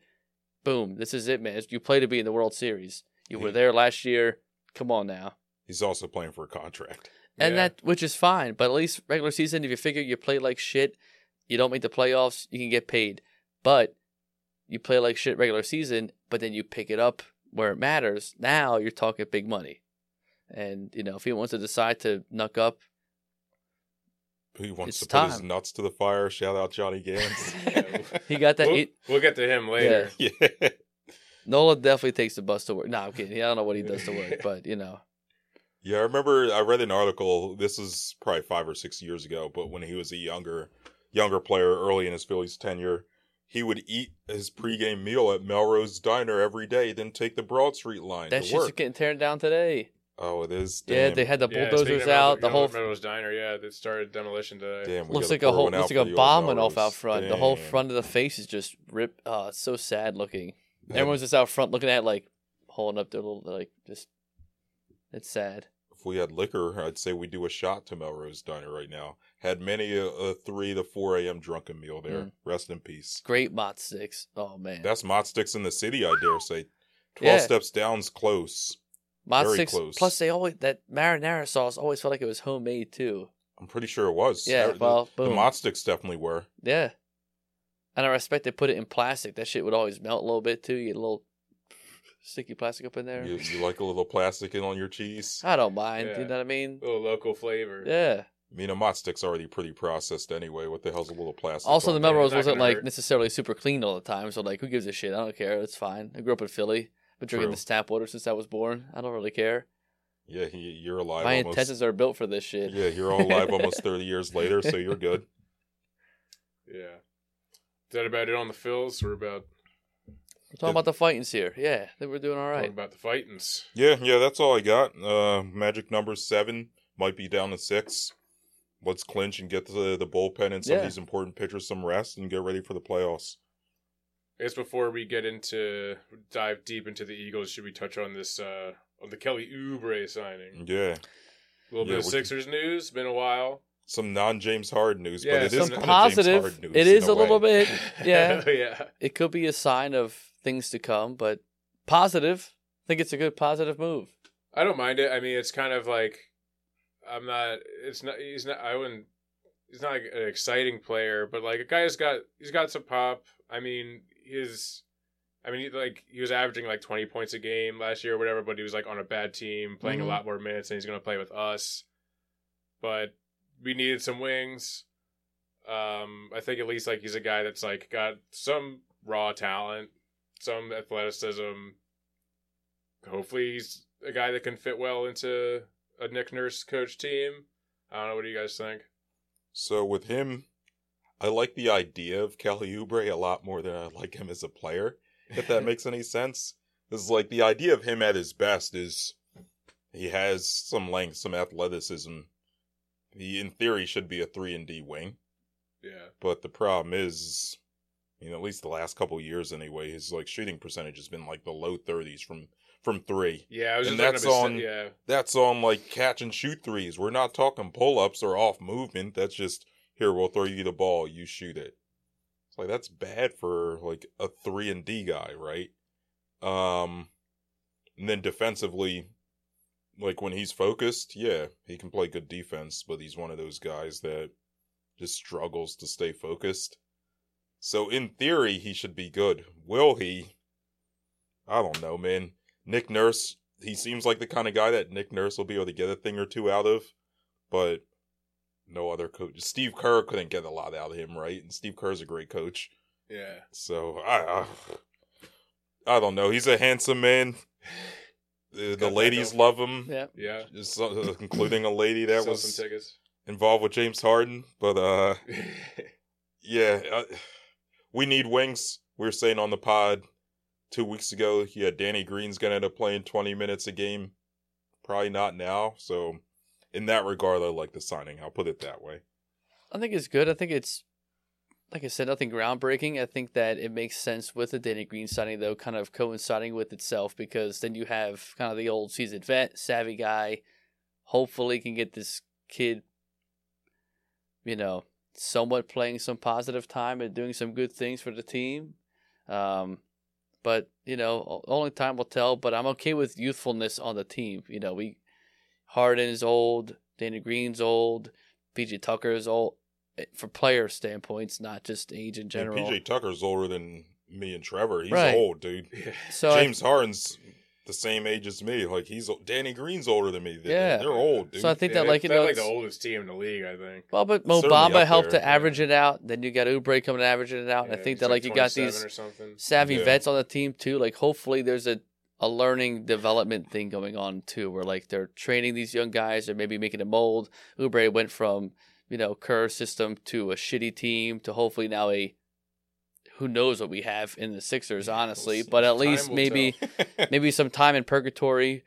Boom, this is it, man. You play to be in the World Series. You were there last year. Come on now, he's also playing for a contract. and Yeah. that which is fine. But at least regular season, if you figure you play like shit, you don't make the playoffs, you can get paid. But you play like shit regular season, but then you pick it up where it matters. Now you're talking big money, and you know if he wants to decide to knuck up, He wants It's to put his nuts to the fire. Shout out Johnny Gans. he got that. we'll, he- we'll get to him later. yeah. Nola definitely takes the bus to work. No, I'm kidding. I don't know what he does to work, but you know, Yeah, I remember I read an article. This is probably five or six years ago, but when he was a younger, younger player, early in his Phillies tenure, he would eat his pregame meal at Melrose Diner every day, then take the Broad Street line that to shit's work. just getting torn down today. oh, it is. Yeah, they had the Yeah, bulldozers speaking of out. The Albert- whole Albert Meadows Diner, yeah, that started demolition today. Damn, looks like a whole one out looks like a bomb went off Melrose. out front. The whole front of the face is just ripped. Oh, it's so sad looking. Everyone's just out front looking at it like holding up their little like just. It's sad. We had liquor, I'd say we do a shot to Melrose Diner right now. Had many a, a three to four a.m. drunken meal there. Mm. Rest in peace. Great mott sticks. Oh man, That's Mott Sticks in the city, I dare say. Twelve Yeah. steps down's close. mott very sticks. close. Plus, they always that marinara sauce always felt like it was homemade too. I'm pretty sure it was. Yeah, the, well, the boom. Mott Sticks definitely were. Yeah. And I respect they put it in plastic. That shit would always melt a little bit too. You get a little sticky plastic up in there. You, you like a little plastic in on your cheese? I don't mind. Yeah. You know what I mean? little local flavor. Yeah. I mean, a Mott Stick's already pretty processed anyway. What the hell's a little plastic? Also, the? Melrose Not wasn't like hurt. necessarily super clean all the time. So like, who gives a shit? I don't care. It's fine. I grew up in Philly. Been drinking True. this tap water since I was born. I don't really care. Yeah, he, you're alive My almost. intestines are built for this shit. Yeah, you're all alive almost 30 years later, so you're good. Yeah. Is that about it on the fills? We're about We're talking about the fightings here. Yeah, I think we're doing all right. talking about the fightings. Yeah, yeah, that's all I got. Uh, magic number seven might be down to six. Let's clinch and get the the bullpen and some Yeah. of these important pitchers some rest and get ready for the playoffs. I guess before we get into dive deep into the Eagles, should we touch on this uh on the Kelly Oubre signing? Yeah, A little Yeah, bit of we- Sixers news. Been a while. some non James Harden news, Yeah, but it is kind positive. of James Harden news. It in a, little bit. Yeah, yeah. it could be a sign of things to come, but positive. I think it's a good positive move. I don't mind it. I mean, it's kind of like I'm not. It's not. He's not. I wouldn't. He's not like an exciting player, but like a guy has got. He's got some pop. I mean, his. I mean, he, like he was averaging like 20 points a game last year or whatever, but he was like on a bad team, playing Mhm. a lot more minutes, and he's going to play with us. But we needed some wings. Um, I think at least like he's a guy that's like got some raw talent, some athleticism. Hopefully, he's a guy that can fit well into a Nick Nurse coach team. I don't know. What do you guys think? So with him, I like the idea of Kelly Oubre a lot more than I like him as a player. If that makes any sense, because like the idea of him at his best is he has some length, some athleticism. He, in theory, should be a three and D wing. Yeah. But the problem is, know, at least the last couple years anyway, his like shooting percentage has been like the low thirties from from three. Yeah, I was And just that's on- his, yeah. That's on like catch and shoot threes. We're not talking pull ups or off movement. That's just here we'll throw you the ball, you shoot it. It's like that's bad for like a three and D guy, right? Um, and then defensively, like when he's focused, yeah, he can play good defense, but he's one of those guys that just struggles to stay focused. So in theory, he should be good. Will he? I don't know, man. Nick Nurse, he seems like the kind of guy that Nick Nurse will be able to get a thing or two out of, but no other coach. Steve Kerr couldn't get a lot out of him, right? And Steve Kerr's a great coach. Yeah. So I, I, I don't know. He's a handsome man. The, the ladies love him, Yeah. Yeah. just, uh, including a lady that Sell was involved with James Harden. But uh, yeah, uh, we need wings. We were saying on the pod two weeks ago, yeah, Danny Green's gonna end up playing twenty minutes a game. Probably not now. So, in that regard, I like the signing. I'll put it that way. I think it's good. I think it's like I said, nothing groundbreaking. I think that it makes sense with the Danny Green signing, though, kind of coinciding with itself, because then you have kind of the old seasoned vet, savvy guy. Hopefully, can get this kid, you know, somewhat playing some positive time and doing some good things for the team. Um, but you know, only time will tell. But I'm okay with youthfulness on the team. You know, we Harden is old, Danny Green's old, PJ Tucker is old. eh, For player standpoints, not just age in And general. PJ Tucker's older than me and Trevor. He's Right. old, dude. so I- James Harden's the same age as me. Like he's Danny Green's older than me. They- Yeah. they're old, dude. So I think Yeah, that like you know, like the oldest team in the league, I think. well, but Certainly Mo Bamba helped there, to yeah. average it out. Then you got Oubre coming to average it out. and I think that like you got these savvy Yeah. vets on the team too. Like hopefully there's a a learning development thing going on too, where like they're training these young guys or maybe making a mold. Oubre went from you know Kerr system to a shitty team to hopefully now a who knows what we have in the Sixers, honestly. We'll but at least maybe maybe some time in purgatory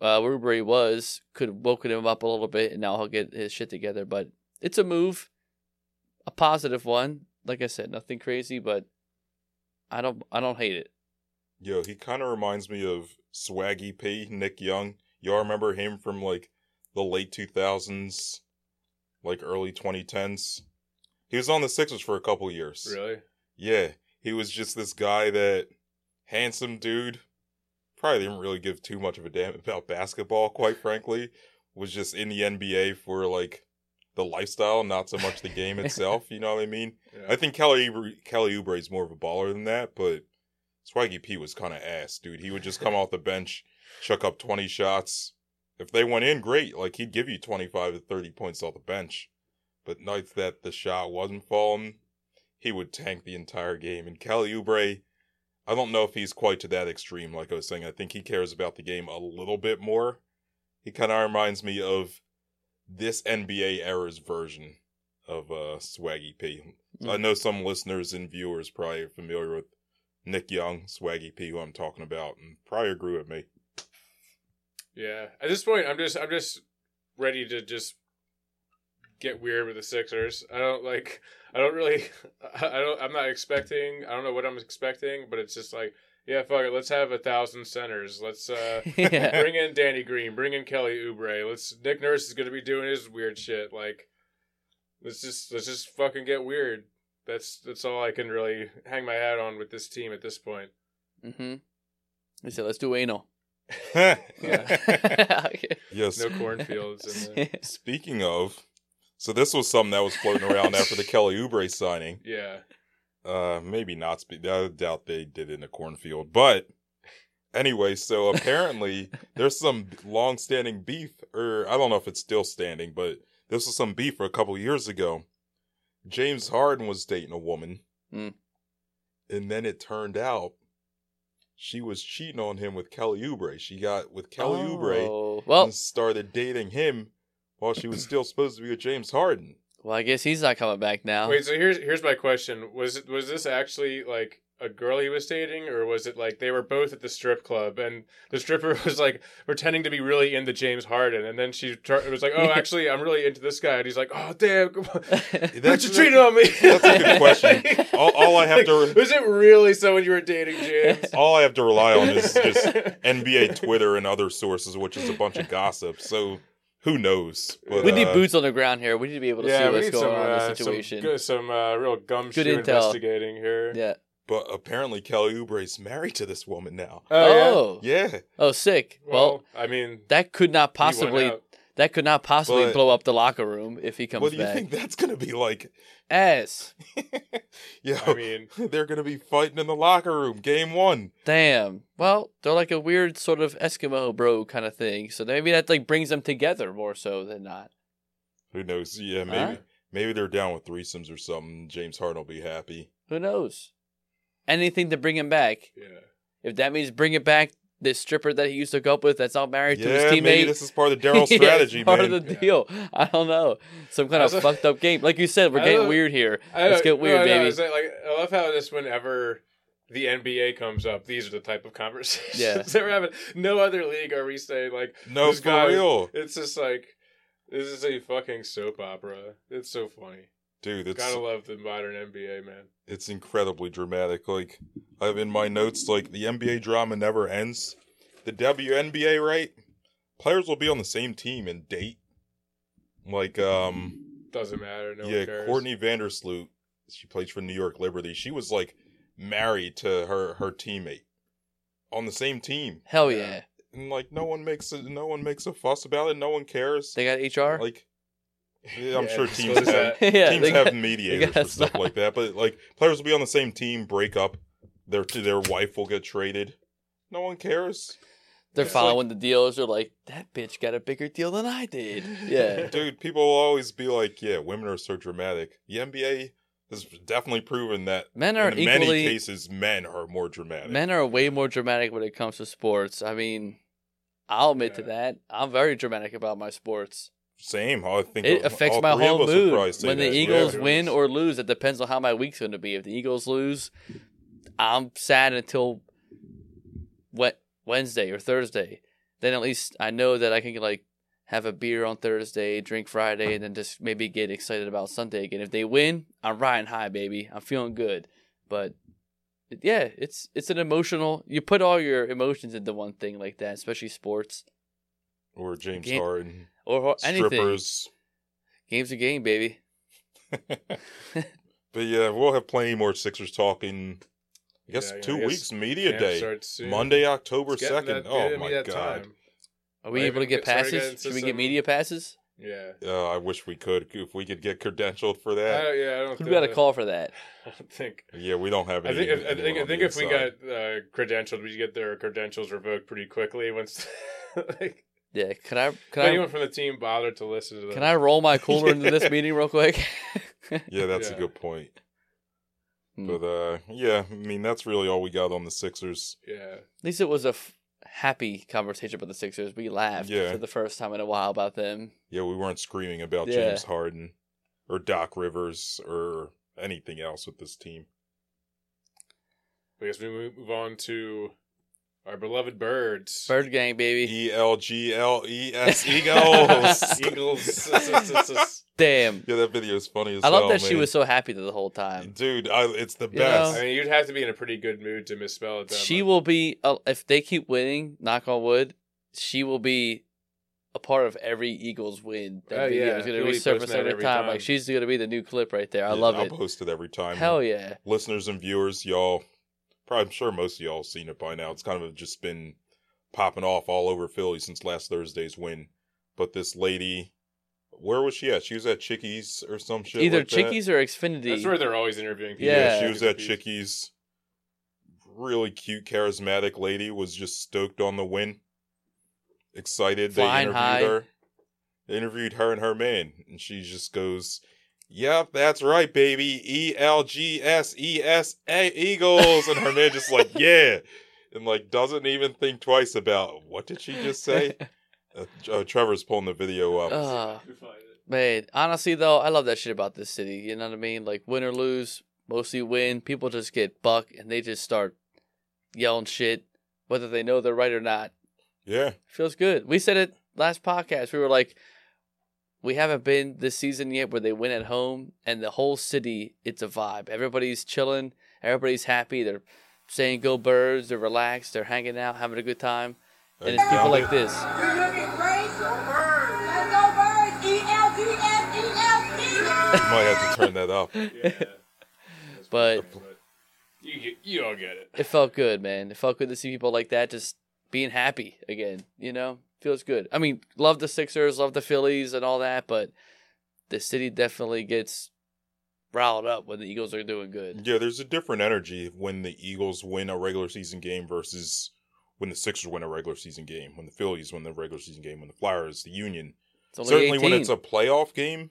uh, where Oubre was could have woken him up a little bit, and now he'll get his shit together. But it's a move, a positive one. Like I said, nothing crazy, but I don't I don't hate it. Yo, he kind of reminds me of Swaggy P, Nick Young. Y'all remember him from like the late 2000s, like early 2010s? He was on the Sixers for a couple years. Really? Yeah, he was just this guy that handsome dude. Probably didn't really give too much of a damn about basketball, quite frankly. Was just in the NBA for like the lifestyle, not so much the game itself. You know what I mean? Yeah. I think Kelly Oubre- Kelly Oubre is more of a baller than that, but Swaggy P was kind of ass, dude. He would just come off the bench, chuck up twenty shots. If they went in, great. Like he'd give you twenty five to thirty points off the bench. But nights that the shot wasn't falling, he would tank the entire game. And Kelly Oubre, I don't know if he's quite to that extreme. Like I was saying, I think he cares about the game a little bit more. He kind of reminds me of this NBA era's version of uh, Swaggy P. I know some listeners and viewers probably are familiar with Nick Young, Swaggy P, who I'm talking about, and probably agree with me. Yeah. At this point, I'm just I'm just ready to just get weird with the Sixers. I don't like. I don't really. I don't. I'm not expecting. I don't know what I'm expecting, but it's just like, yeah, fuck it. Let's have a thousand centers. Let's uh yeah. bring in Danny Green. Bring in Kelly Oubre. Let's. Nick Nurse is gonna be doing his weird shit. Like, let's just let's just fucking get weird. That's that's all I can really hang my hat on with this team at this point. mm-hmm. He said, "Let's do anal." Yeah. Okay. yes. No cornfields the. Speaking of, so this was something that was floating around after the Kelly Oubre signing. Yeah. Uh, maybe not. Spe- I doubt they did it in a cornfield. But anyway, so apparently there's some long-standing beef, or I don't know if it's still standing, but this was some beef for a couple years ago. James Harden was dating a woman, Hmm. and then it turned out she was cheating on him with Kelly Oubre. She got with Kelly Oubre Oh, Well, and started dating him while she was still supposed to be with James Harden. well, I guess he's not coming back now. Wait, so here's here's my question: was it was this actually like a girl he was dating, or was it like they were both at the strip club and the stripper was like pretending to be really into James Harden, and then she tar- was like, "Oh, actually, I'm really into this guy," and he's like, "Oh, damn, come on. That's you cheated on me." That's a good question. All, all I have to Like, was it really someone you were dating, James? all I have to rely on is just NBA Twitter and other sources, which is a bunch of gossip. So who knows? But, we need uh, boots on the ground here. We need to be able to see yeah, we what's going some, on in uh, the some, situation. good, some uh, real gumshoe investigating here. Yeah. But apparently Kelly Oubre's married to this woman now. Oh. yeah? Yeah, Oh, sick. Well, Well, I mean, that could not possibly out. That could not possibly But- blow up the locker room if he comes what do you back. think that's gonna be like? Ass. Yeah, I mean, they're gonna be fighting in the locker room. Game one. Damn. Well, they're like a weird sort of Eskimo bro kind of thing. So maybe that like brings them together more so than not. Who knows? Yeah, maybe Huh? maybe they're down with threesomes or something. James Harden will be happy. Who knows? Anything to bring him back. yeah. If that means bring it back this stripper that he used to go up with that's not married to his yeah, teammate. maybe this is part of the Daryl strategy, it's part man. of the deal. I don't know. Some kind of fucked up game. Like you said, we're getting weird here. I Let's get weird, no, no, baby. it's like, like, I love how this whenever the NBA comes up, these are the type of conversations Yeah. that we're having. No other league are we saying like no, this for guy- real, It's just like this is a fucking soap opera. It's so funny. Dude. It's Gotta love the modern NBA, man. it's incredibly dramatic. Like I have in my notes, like the NBA drama never ends. The WNBA, right? Players will be on the same team and date. Like, um, Doesn't matter. No yeah, one cares. Courtney Vandersloot. She plays for New York Liberty. She was like married to her her teammate on the same team, Hell Yeah. yeah. and like no one makes a, no one makes a fuss about it. No one cares. They got HR? Like, yeah, I'm Yeah, sure teams have yeah, teams they have mediators for stuff like that, but like players will be on the same team, break up, their their wife will get traded. No one cares. They're It's following the deals. They're like, that bitch got a bigger deal than I did. Yeah. Dude, people will always be like, "Yeah, women are so dramatic." The NBA has definitely proven that Men are in many cases men are more dramatic. men are way more dramatic when it comes to sports. I mean, I'll admit to that. I'm very dramatic about my sports. Same. I think It all affects three my whole mood. When the that. Eagles Yeah. win or lose, it depends on how my week's going to be. If the Eagles lose, I'm sad until what Wednesday or Thursday. Then at least I know that I can like have a beer on Thursday, drink Friday, and then just maybe get excited about Sunday again. If they win, I'm riding high, baby. I'm feeling good. But yeah, it's it's an emotional. You put all your emotions into one thing like that, especially sports or James Harden, or, or anything. strippers. Game's a game, baby. but yeah, we'll have plenty more Sixers talking. I guess Yeah, yeah, two I guess weeks media day. Monday, October second. Oh getting my god! time. Are we Might able to get get- passes? into Should we get media passes? Yeah. Uh, I wish we could. If we could get credentialed for that. don't, yeah, I don't Who think we got a call for that? I don't think. yeah, we don't have I any. think. I think. I think the if we got uh, credentialed, we get their credentials revoked pretty quickly. Once, like, Yeah, can I if can anyone I from the team bothered to listen to them, can I roll my cooler into this meeting real quick? Yeah, that's Yeah. a good point. Hmm. But uh, yeah, I mean that's really all we got on the Sixers. Yeah. At least it was a f- happy conversation about the Sixers. We laughed Yeah. for the first time in a while about them. Yeah, we weren't screaming about Yeah. James Harden or Doc Rivers or anything else with this team. I guess we move move on to our beloved birds. Bird gang, baby. E L G L E S Eagles. Eagles. Damn. yeah, that video is funny as I love hell, that she was so happy the whole time. Dude, I, it's the You best. I mean, you'd have to be in a pretty good mood to misspell it. That She much. will be uh, if they keep winning. Knock on wood. She will be a part of every Eagles win. That Oh, video yeah. is going She'll to be resurface posting that every, every time. time. Like she's going to be the new clip right there. I Yeah, love I'll it. post it every time. Hell yeah. Listeners and viewers, y'all, probably, I'm sure most of y'all have seen it by now. It's kind of just been popping off all over Philly since last Thursday's win. But this lady, where was she at? She was at Chickies or some shit. Either like that. Chickies or Xfinity. That's where they're always interviewing people. Yeah. she was at Chickies. Really cute, charismatic lady. Was just stoked on the win. Excited. Flying they interviewed high. her. They interviewed her and her man, and she just goes, "Yep, that's right, baby. E L G S E S A Eagles." And her man just like, "Yeah," and like doesn't even think twice about what did she just say. uh, uh, Trevor's pulling the video up. Ah. Man, honestly though, I love that shit about this city. You know what I mean? Like win or lose, mostly win. People just get buck and they just start yelling shit, whether they know they're right or not. yeah, Feels good. We said it last podcast. We were like, we haven't been this season yet where they win at home and the whole city, it's a vibe. Everybody's chilling, everybody's happy. They're saying go birds, they're relaxed, they're hanging out, having a good time. And it's people Found like this. You're looking great. Go birds. Let's go birds. E L D S E L E. might have to turn that up. Yeah. But you you all get it. it felt good, man. It felt good to see people like that just being happy again. You know, feels good. I mean, love the Sixers, love the Phillies, and all that, but the city definitely gets riled up when the Eagles are doing good. Yeah, there's a different energy when the Eagles win a regular season game versus when the Sixers win a regular season game, when the Phillies win the regular season game, when the Flyers, the Union. Certainly 18. when it's a playoff game,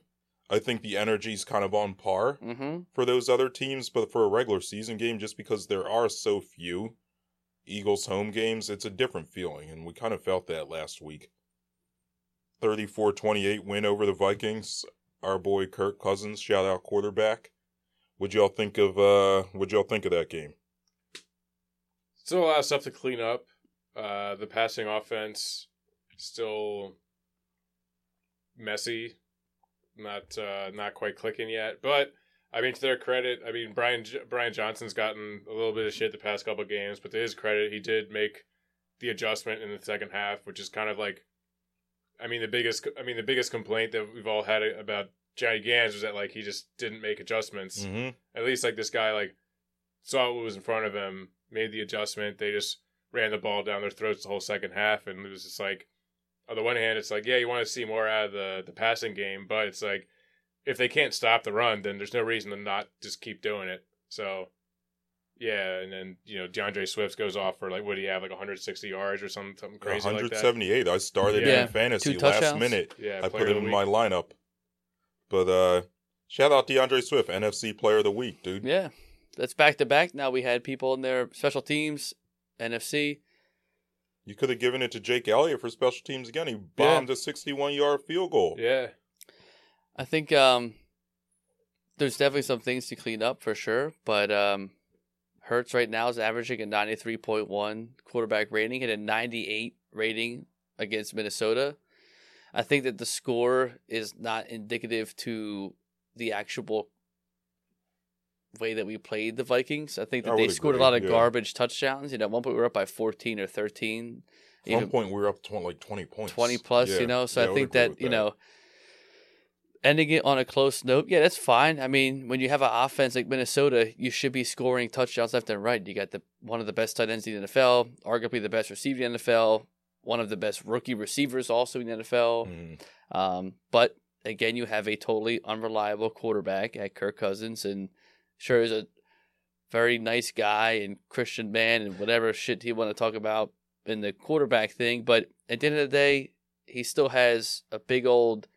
I think the energy's kind of on par mm-hmm. for those other teams, but for a regular season game, just because there are so few Eagles home games, it's a different feeling, and we kind of felt that last week. 34-28 win over the Vikings. Our boy Kirk Cousins, shout out quarterback. Would y'all think of uh would y'all think of that game? Still a lot of stuff to clean up. Uh, the passing offense still messy, not uh, not quite clicking yet. But I mean, to their credit, I mean Brian Brian Johnson's gotten a little bit of shit the past couple of games, but to his credit, he did make the adjustment in the second half, which is kind of like, I mean, the biggest I mean the biggest complaint that we've all had about Johnny Gans was that like he just didn't make adjustments Mm-hmm. at least like this guy like saw what was in front of him, made the adjustment. They just ran the ball down their throats the whole second half, and it was just like, on the one hand, it's like yeah, you want to see more out of the the passing game, but it's like if they can't stop the run, then there's no reason to not just keep doing it. So Yeah, and then you know D'Andre Swift goes off for like what do you have like 160 yards or something, something crazy like that. 178. I started Yeah. in fantasy Two last touchdowns. minute. Yeah, I put him in my lineup. But uh shout out D'Andre Swift, NFC Player of the Week, dude. Yeah, that's back to back. Now we had people in their special teams, NFC. You could have given it to Jake Elliott for special teams again. He bombed a 61 yard field goal. Yeah, I think um, there's definitely some things to clean up for sure, but um, Hurts right now is averaging a 93.1 quarterback rating and a 98 rating against Minnesota. I think that the score is not indicative to the actual way that we played the Vikings. I think that I they scored agree, a lot of yeah. garbage touchdowns. You know, at one point we were up by 14 or 13. At one point, we were up to like 20 points. 20 plus, Yeah. you know. So Yeah, I would think agree that, you know, ending it on a close note, yeah, that's fine. I mean, when you have an offense like Minnesota, you should be scoring touchdowns left and right. You got the one of the best tight ends in the NFL, arguably the best receiver in the NFL, one of the best rookie receivers also in the NFL. Mhm. Um, but again, you have a totally unreliable quarterback at Kirk Cousins, and sure is a very nice guy and Christian man and whatever shit he want to talk about in the quarterback thing. But at the end of the day, he still has a big old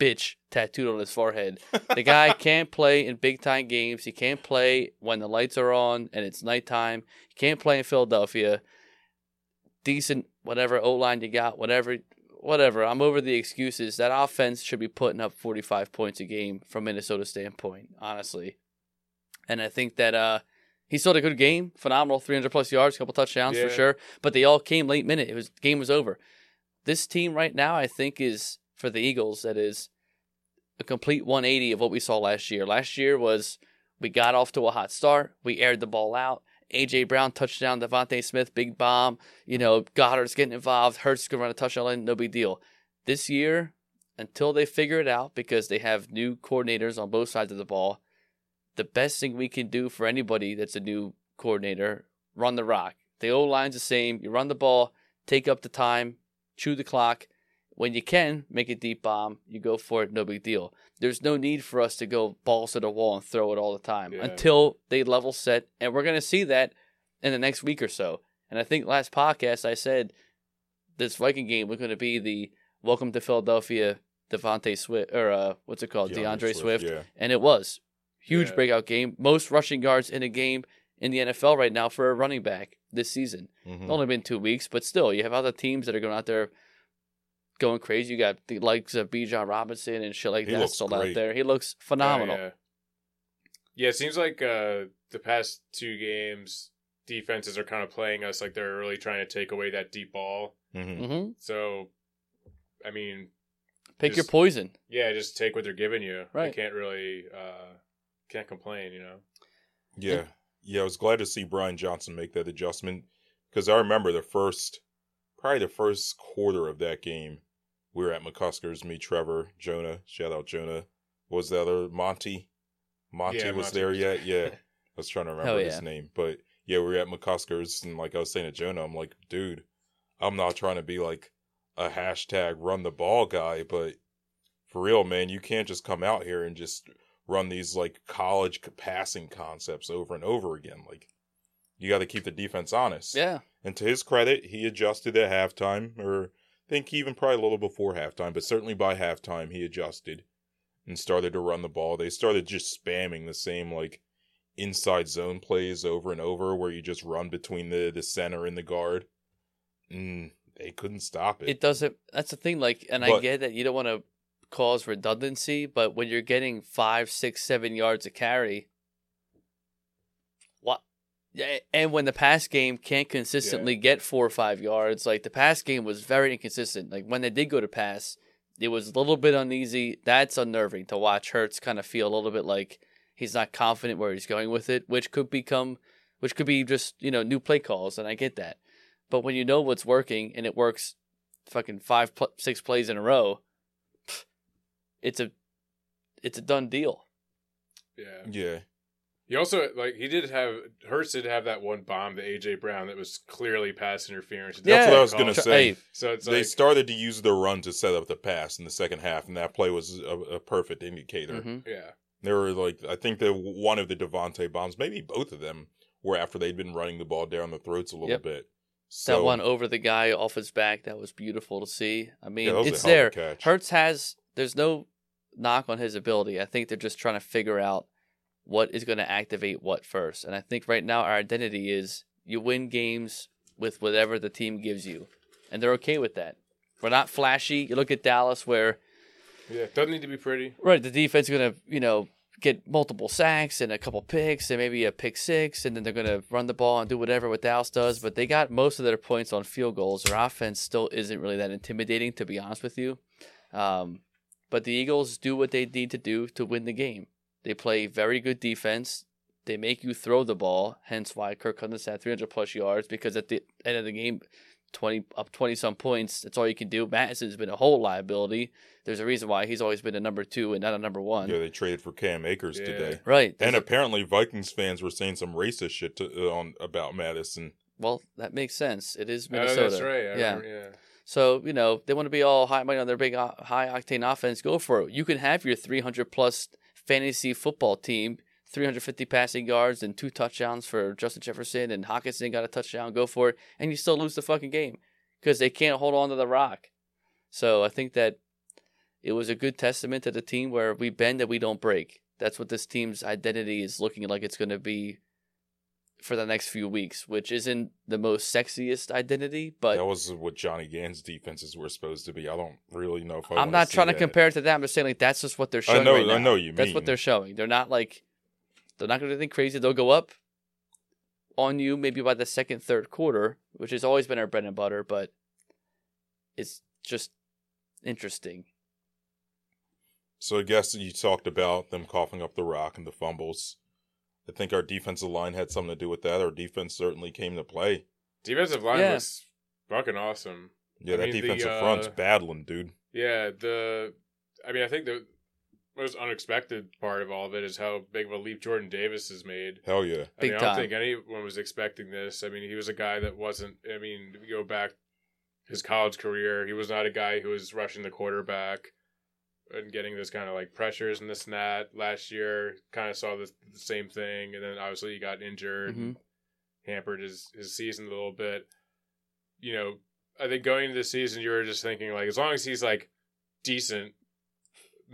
bitch tattooed on his forehead. The guy can't play in big time games. He can't play when the lights are on and it's nighttime. He can't play in Philadelphia. Decent whatever O line you got, whatever whatever. I'm over the excuses. That offense should be putting up 45 points a game from Minnesota standpoint, honestly. And I think that uh he still had a good game, phenomenal, 300 plus yards, couple touchdowns for sure. But they all came late minute. It was game was over. This team right now, I think, is for the Eagles. That is a complete 180 of what we saw last year. Last year was we got off to a hot start, we aired the ball out. AJ Brown touchdown, DeVonta Smith big bomb. You know Goedert's getting involved. Hurts gonna run a touchdown line, no big deal. This year, until they figure it out, because they have new coordinators on both sides of the ball, the best thing we can do for anybody that's a new coordinator, run the rock. The old line's the same. You run the ball, take up the time, chew the clock. When you can, make a deep bomb. You go for it, no big deal. There's no need for us to go balls to the wall and throw it all the time Yeah. until they level set. And we're going to see that in the next week or so. And I think last podcast I said this Viking game was going to be the welcome to Philadelphia Devontae Swift, or uh, what's it called? D'Andre, Swift. Yeah. And it was. Huge Yeah. breakout game. Most rushing yards in a game in the NFL right now for a running back this season. Mhm. Only been two weeks, but still, you have other teams that are going out there going crazy. You got the likes of Bijan Robinson and shit like He that looks still out there. He looks phenomenal. Yeah, yeah. Yeah, it seems like uh, the past two games, defenses are kind of playing us like they're really trying to take away that deep ball. Mhm. hmm So, I mean, Pick your poison. yeah, just take what they're giving you. Right. You can't really uh, can't complain, you know. Yeah. Yeah, I was glad to see Brian Johnson make that adjustment because I remember the first, probably the first quarter of that game, we were at McCuskers, me, Trevor, Jonah, shout out Jonah. Was the other Monty? Monty Yeah, was Monty there was yet? Yeah. I was trying to remember yeah. his name. But yeah, we were at McCuskers and like I was saying to Jonah, I'm like, dude, I'm not trying to be like a hashtag run the ball guy, but for real, man, you can't just come out here and just run these like college passing concepts over and over again. Like you got to keep the defense honest. Yeah. And to his credit, he adjusted at halftime, or I think even probably a little before halftime, but certainly by halftime he adjusted and started to run the ball. They started just spamming the same like inside zone plays over and over, where you just run between the the center and the guard. Mm, they couldn't stop it. It doesn't. That's the thing. Like, and I get that you don't want to cause redundancy, but when you're getting five, six, seven yards a carry, and when the pass game can't consistently get four or five yards, like the pass game was very inconsistent. Like when they did go to pass, it was a little bit uneasy. That's unnerving to watch. Hurts kind of feel a little bit like he's not confident where he's going with it, which could become, which could be just you know new play calls, and I get that. But when you know what's working and it works, fucking five, pl- six plays in a row, it's a, it's a done deal. Yeah. yeah. He also like he did have Hurts did have that one bomb to AJ Brown that was clearly pass interference. That's Yeah. what I was gonna say. hey, So it's they like started to use the run to set up the pass in the second half, and that play was a, a perfect indicator. mhm. yeah, There were like I think the one of the DeVonta bombs, maybe both of them, were after they'd been running the ball down the throats a little Yep. bit. that So, one over the guy off his back, that was beautiful to see. I mean, that was a it's hell of a there. catch. Hurts has there's no knock on his ability. I think they're just trying to figure out what is going to activate what first. And I think right now our identity is you win games with whatever the team gives you. And they're okay with that. We're not flashy. You look at Dallas where Yeah, doesn't need to be pretty. right, the defense is going to, you know, get multiple sacks and a couple picks and maybe a pick six and then they're going to run the ball and do whatever what Dallas does, but they got most of their points on field goals. Their offense still isn't really that intimidating to be honest with you. Um, but the Eagles do what they need to do to win the game. They play very good defense. They make you throw the ball, hence why Kirk Cousins had 300 plus yards because at the end of the game, 20 up 20 some points, that's all you can do. Mattison's been a whole liability. There's a reason why he's always been a number two and not a number one. Yeah, they traded for Cam Akers Yeah. today. Right. And a- apparently, Vikings fans were saying some racist shit to, uh, on about Mattison. well, that makes sense. It is Oh, Minnesota. that's right. I yeah. remember, yeah. So, you know, they want to be all high money on their big high octane offense. Go for it. You can have your 300 plus fantasy football team, 350 passing yards and two touchdowns for Justin Jefferson and Hockenson got a touchdown. Go for it. And you still lose the fucking game because they can't hold on to the rock. So I think that it was a good testament to the team where we bend and we don't break. That's what this team's identity is looking like it's going to be for the next few weeks, which isn't the most sexiest identity, but that was what Johnny Gann's defenses were supposed to be. I don't really know if I I'm not trying to that. compare it to that. I'm just saying like that's just what they're showing. I know- right I know you That's what they're showing. They're not like they're not going to do anything crazy. They'll go up on you maybe by the second, third quarter, which has always been our bread and butter, but it's just interesting. So I guess you talked about them coughing up the rock and the fumbles. I think our defensive line had something to do with that. Our defense certainly came to play. Defensive line Yeah. was fucking awesome. Yeah, I that mean, the, defensive uh, front's battling, dude. Yeah, the I mean, I think the most unexpected part of all of it is how big of a leap Jordan Davis has made. Hell yeah. I Big mean, I don't think anyone was expecting this. I mean, he was a guy that wasn't. I mean, if you go back his college career, he was not a guy who was rushing the quarterback and getting those kind of like pressures and this and that. Last year, kind of saw the, the same thing, and then obviously he got injured, and mm-hmm. hampered his his season a little bit. You know, I think going into the season, you were just thinking like, as long as he's like decent,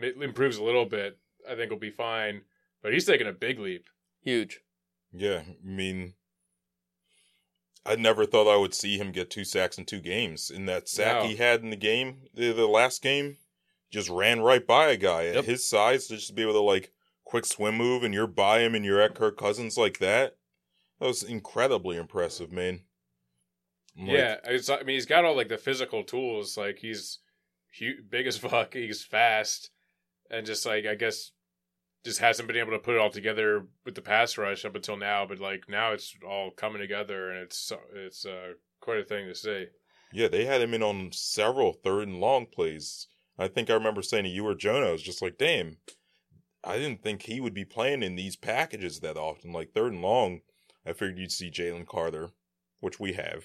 improves a little bit, I think we'll be fine. But he's taking a big leap. Huge. Yeah, I mean, I never thought I would see him get two sacks in two games. In that sack No. he had in the game, the, the last game, just ran right by a guy Yep. at his size to just be able to like quick swim move, and you're by him, and you're at Kirk Cousins like that. That was incredibly impressive, man. I'm yeah, it's, I mean, he's got all like the physical tools. Like he's hu big as fuck. He's fast, and just like I guess, just hasn't been able to put it all together with the pass rush up until now. But like now, it's all coming together, and it's it's uh, quite a thing to see. Yeah, they had him in on several third and long plays. I think I remember saying to you or Jonah, I was just like, damn, I didn't think he would be playing in these packages that often. Like third and long, I figured you'd see Jalen Carter, which we have.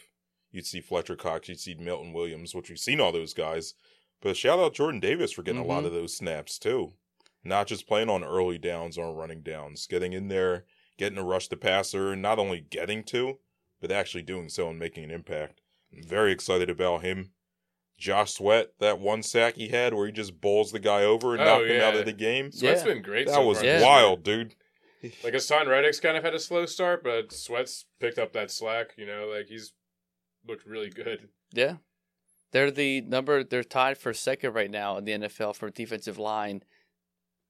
You'd see Fletcher Cox, you'd see Milton Williams, which we've seen all those guys. But shout out Jordan Davis for getting a lot Mhm. of those snaps too. Not just playing on early downs or running downs, getting in there, getting to rush the passer, and not only getting to, but actually doing so and making an impact. I'm very excited about him. Josh Sweat, that one sack he had where he just bowls the guy over and Oh, knocked him out of the game. Sweat's Yeah. been great. That so was Yeah. wild, dude. Like Haason Reddick's kind of had a slow start, but Sweat's picked up that slack. You know, like he's looked really good. Yeah. They're the number they're tied for second right now in the NFL for defensive line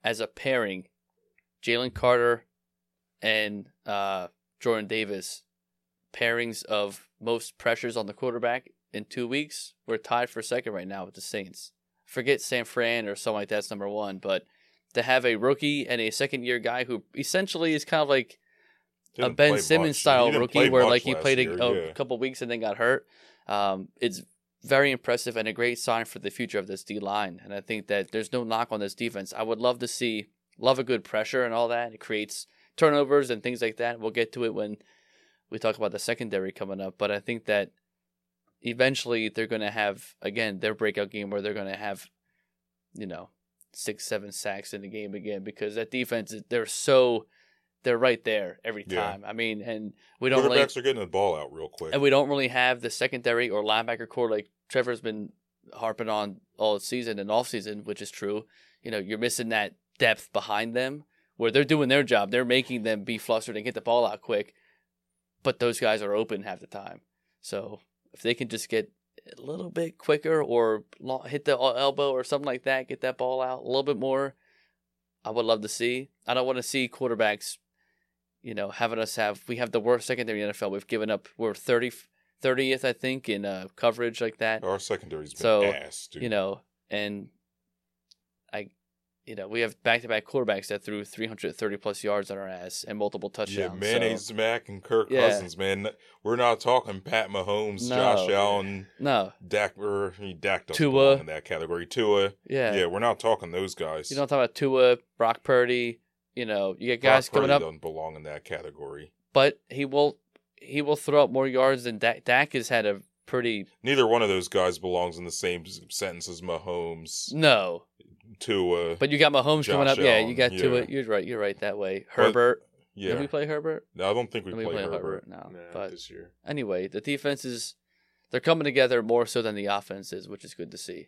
as a pairing. Jalen Carter and uh, Jordan Davis pairings of most pressures on the quarterback in two weeks. We're tied for second right now with the Saints. Forget San Fran or something like that's number one, but to have a rookie and a second year guy who essentially is kind of like a Didn't Ben Simmons much. style rookie where like he played a, year, a yeah. couple weeks and then got hurt. Um, it's very impressive and a great sign for the future of this D line. And I think that there's no knock on this defense. I would love to see love a good pressure and all that. It creates turnovers and things like that. We'll get to it when we talk about the secondary coming up. But I think that eventually they're going to have again their breakout game where they're going to have, you know, six seven sacks in the game again because that defense is- they're so they're right there every Yeah. time. I mean, and we don't really are getting the ball out real quick. and we don't really have the secondary or linebacker core like Trevor's been harping on all season and off season, which is true. You know, you're missing that depth behind them where they're doing their job. They're making them be flustered and get the ball out quick, but those guys are open half the time. So if they can just get a little bit quicker or hit the elbow or something like that, get that ball out a little bit more, I would love to see. I don't want to see quarterbacks, you know, having us have we have the worst secondary in the NFL. We've given up we're 30, 30th, I think, in uh, coverage like that. Our secondary's been So, ass, dude. You know, and I, you know, we have back to back quarterbacks that threw three hundred thirty plus yards on our ass and multiple touchdowns. yeah, mayonnaise Mac and Kirk Yeah. Cousins, man. We're not talking Pat Mahomes, No. Josh Allen, no, Dak, or Dak doesn't Tua. in that category. Tua, yeah, yeah. we're not talking those guys. You don't talk about Tua, Brock Purdy. You know, you get Brock guys coming Purdy up, doesn't belong in that category. but he will he will throw up more yards than Dak. Dak has had a pretty Neither one of those guys belongs in the same sentence as Mahomes, no. Tua. But you got Mahomes coming Josh up. Yeah, Allen, you got Tua. yeah. You're right. You're right that way. But- Herbert. yeah, Did we play Herbert? No, I don't think we Did we play play Herbert. Herbert? No, Nah, but this year. anyway, the defense is they're coming together more so than the offense is, which is good to see.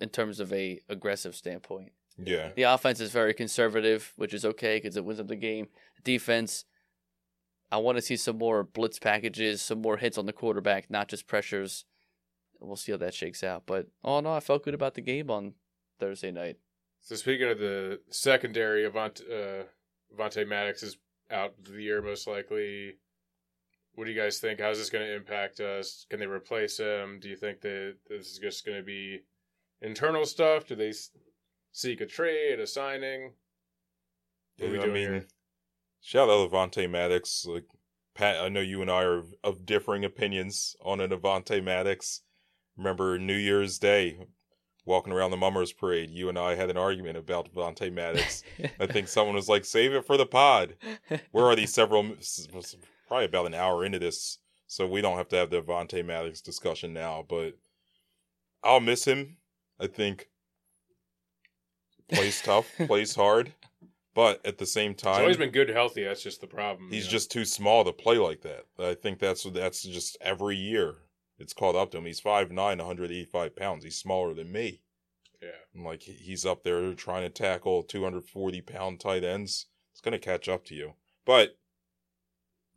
In terms of a aggressive standpoint, Yeah, the offense is very conservative, which is okay because it wins up the game. Defense, I want to see some more blitz packages, some more hits on the quarterback, not just pressures. We'll see how that shakes out. But oh no, I felt good about the game on Thursday night. So speaking of the secondary, Avant uh, Avante Maddox is out the year most likely. What do you guys think? How's this going to impact us? Can they replace him? Do you think that this is just going to be internal stuff? Do they seek a trade, a signing? What are we Yeah, I doing mean, here? shout out Avante Maddox. Like Pat, I know you and I are of- of differing opinions on an Avante Maddox. Remember New Year's Day, walking around the Mummers Parade, you and I had an argument about Avante Maddox. I think someone was like, "Save it for the pod." We're already several, s- s- probably about an hour into this, so we don't have to have the Avante Maddox discussion now. But I'll miss him. I think plays tough, plays hard, but at the same time, He's always been good, healthy. That's just the problem. He's you know? just too small to play like that. I think that's that's just every year it's called up to him. He's 5'9", 185 pounds. He's smaller than me. yeah. And like he's up there trying to tackle two hundred forty pound tight ends. It's gonna catch up to you. But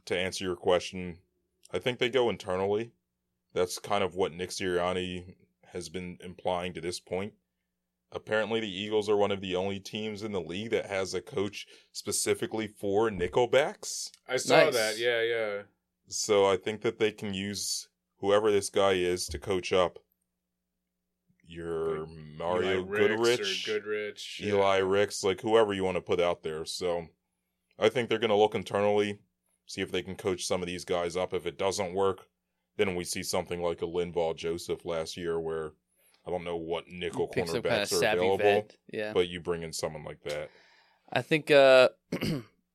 to answer your question, I think they go internally. That's kind of what Nick Sirianni has been implying to this point. Apparently, the Eagles are one of the only teams in the league that has a coach specifically for nickelbacks. I saw Nice. that. Yeah, yeah. So I think that they can use whoever this guy is to coach up your Like Mario Eli Ricks Goodrich, or Goodrich. yeah. Eli Ricks, like whoever you want to put out there. So I think they're going to look internally, see if they can coach some of these guys up. If it doesn't work, then we see something like a Linval Joseph last year where I don't know what nickel Pick some kind of cornerbacks are available, vet. Yeah. but you bring in someone like that. I think uh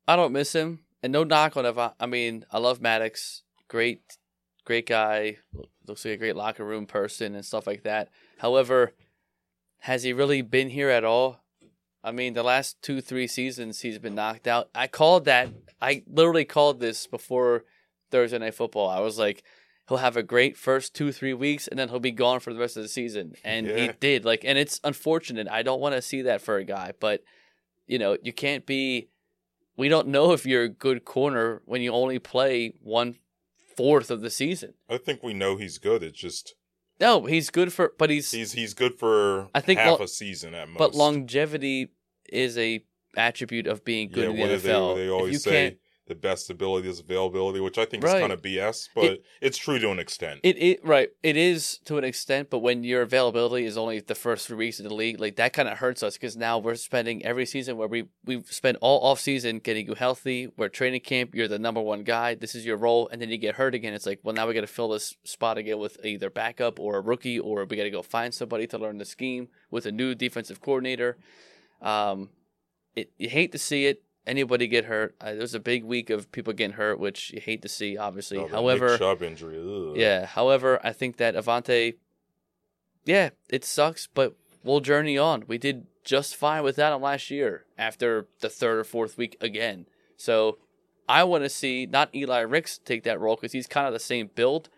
I don't miss him. And no knock on Avant. I mean, I love Maddox. Great great guy. Looks like a great locker room person and stuff like that. However, has he really been here at all? I mean, the last two, three seasons he's been knocked out. I called that I literally called this before Thursday night football. I was like, he'll have a great first two, three weeks and then he'll be gone for the rest of the season. And he did. Like and it's unfortunate. I don't want to see that for a guy, but you know, you can't be. We don't know if you're a good corner when you only play one fourth of the season. I think we know he's good. It's just No, he's good for, but he's, he's he's good for I think half lo- a season at most. but longevity is a attribute of being good yeah, in the NFL. they, they if always you say can't, the best ability is availability, which I think Right. is kind of BS, but it's true to an extent. it, it right, it is to an extent, but when your availability is only the first three weeks of the league, like that kind of hurts us because now we're spending every season where we we've spent all off season getting you healthy. We're training camp, you're the number one guy. This is your role, and then you get hurt again. It's like, well, now we got to fill this spot again with either backup or a rookie, or we got to go find somebody to learn the scheme with a new defensive coordinator. Um, it you hate to see it. Anybody get hurt? Uh, there was a big week of people getting hurt, which you hate to see, obviously. Oh, However, Chubb injury. ugh. yeah. However, I think that Avante, yeah, it sucks, but we'll journey on. We did just fine without him last year after the third or fourth week again. So I want to see not Eli Ricks take that role because he's kind of the same build.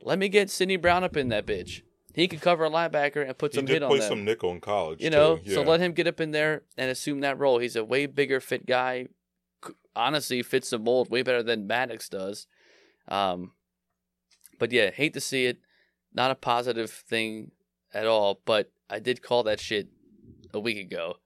Let me get Sydney Brown up in that bitch. He could cover a linebacker and put He some did hit on play them. some nickel in college. you know, too. so let him get up in there and assume that role. He's a way bigger fit guy. Honestly, fits the mold way better than Maddox does. Um, but yeah, hate to see it. Not a positive thing at all. But I did call that shit a week ago.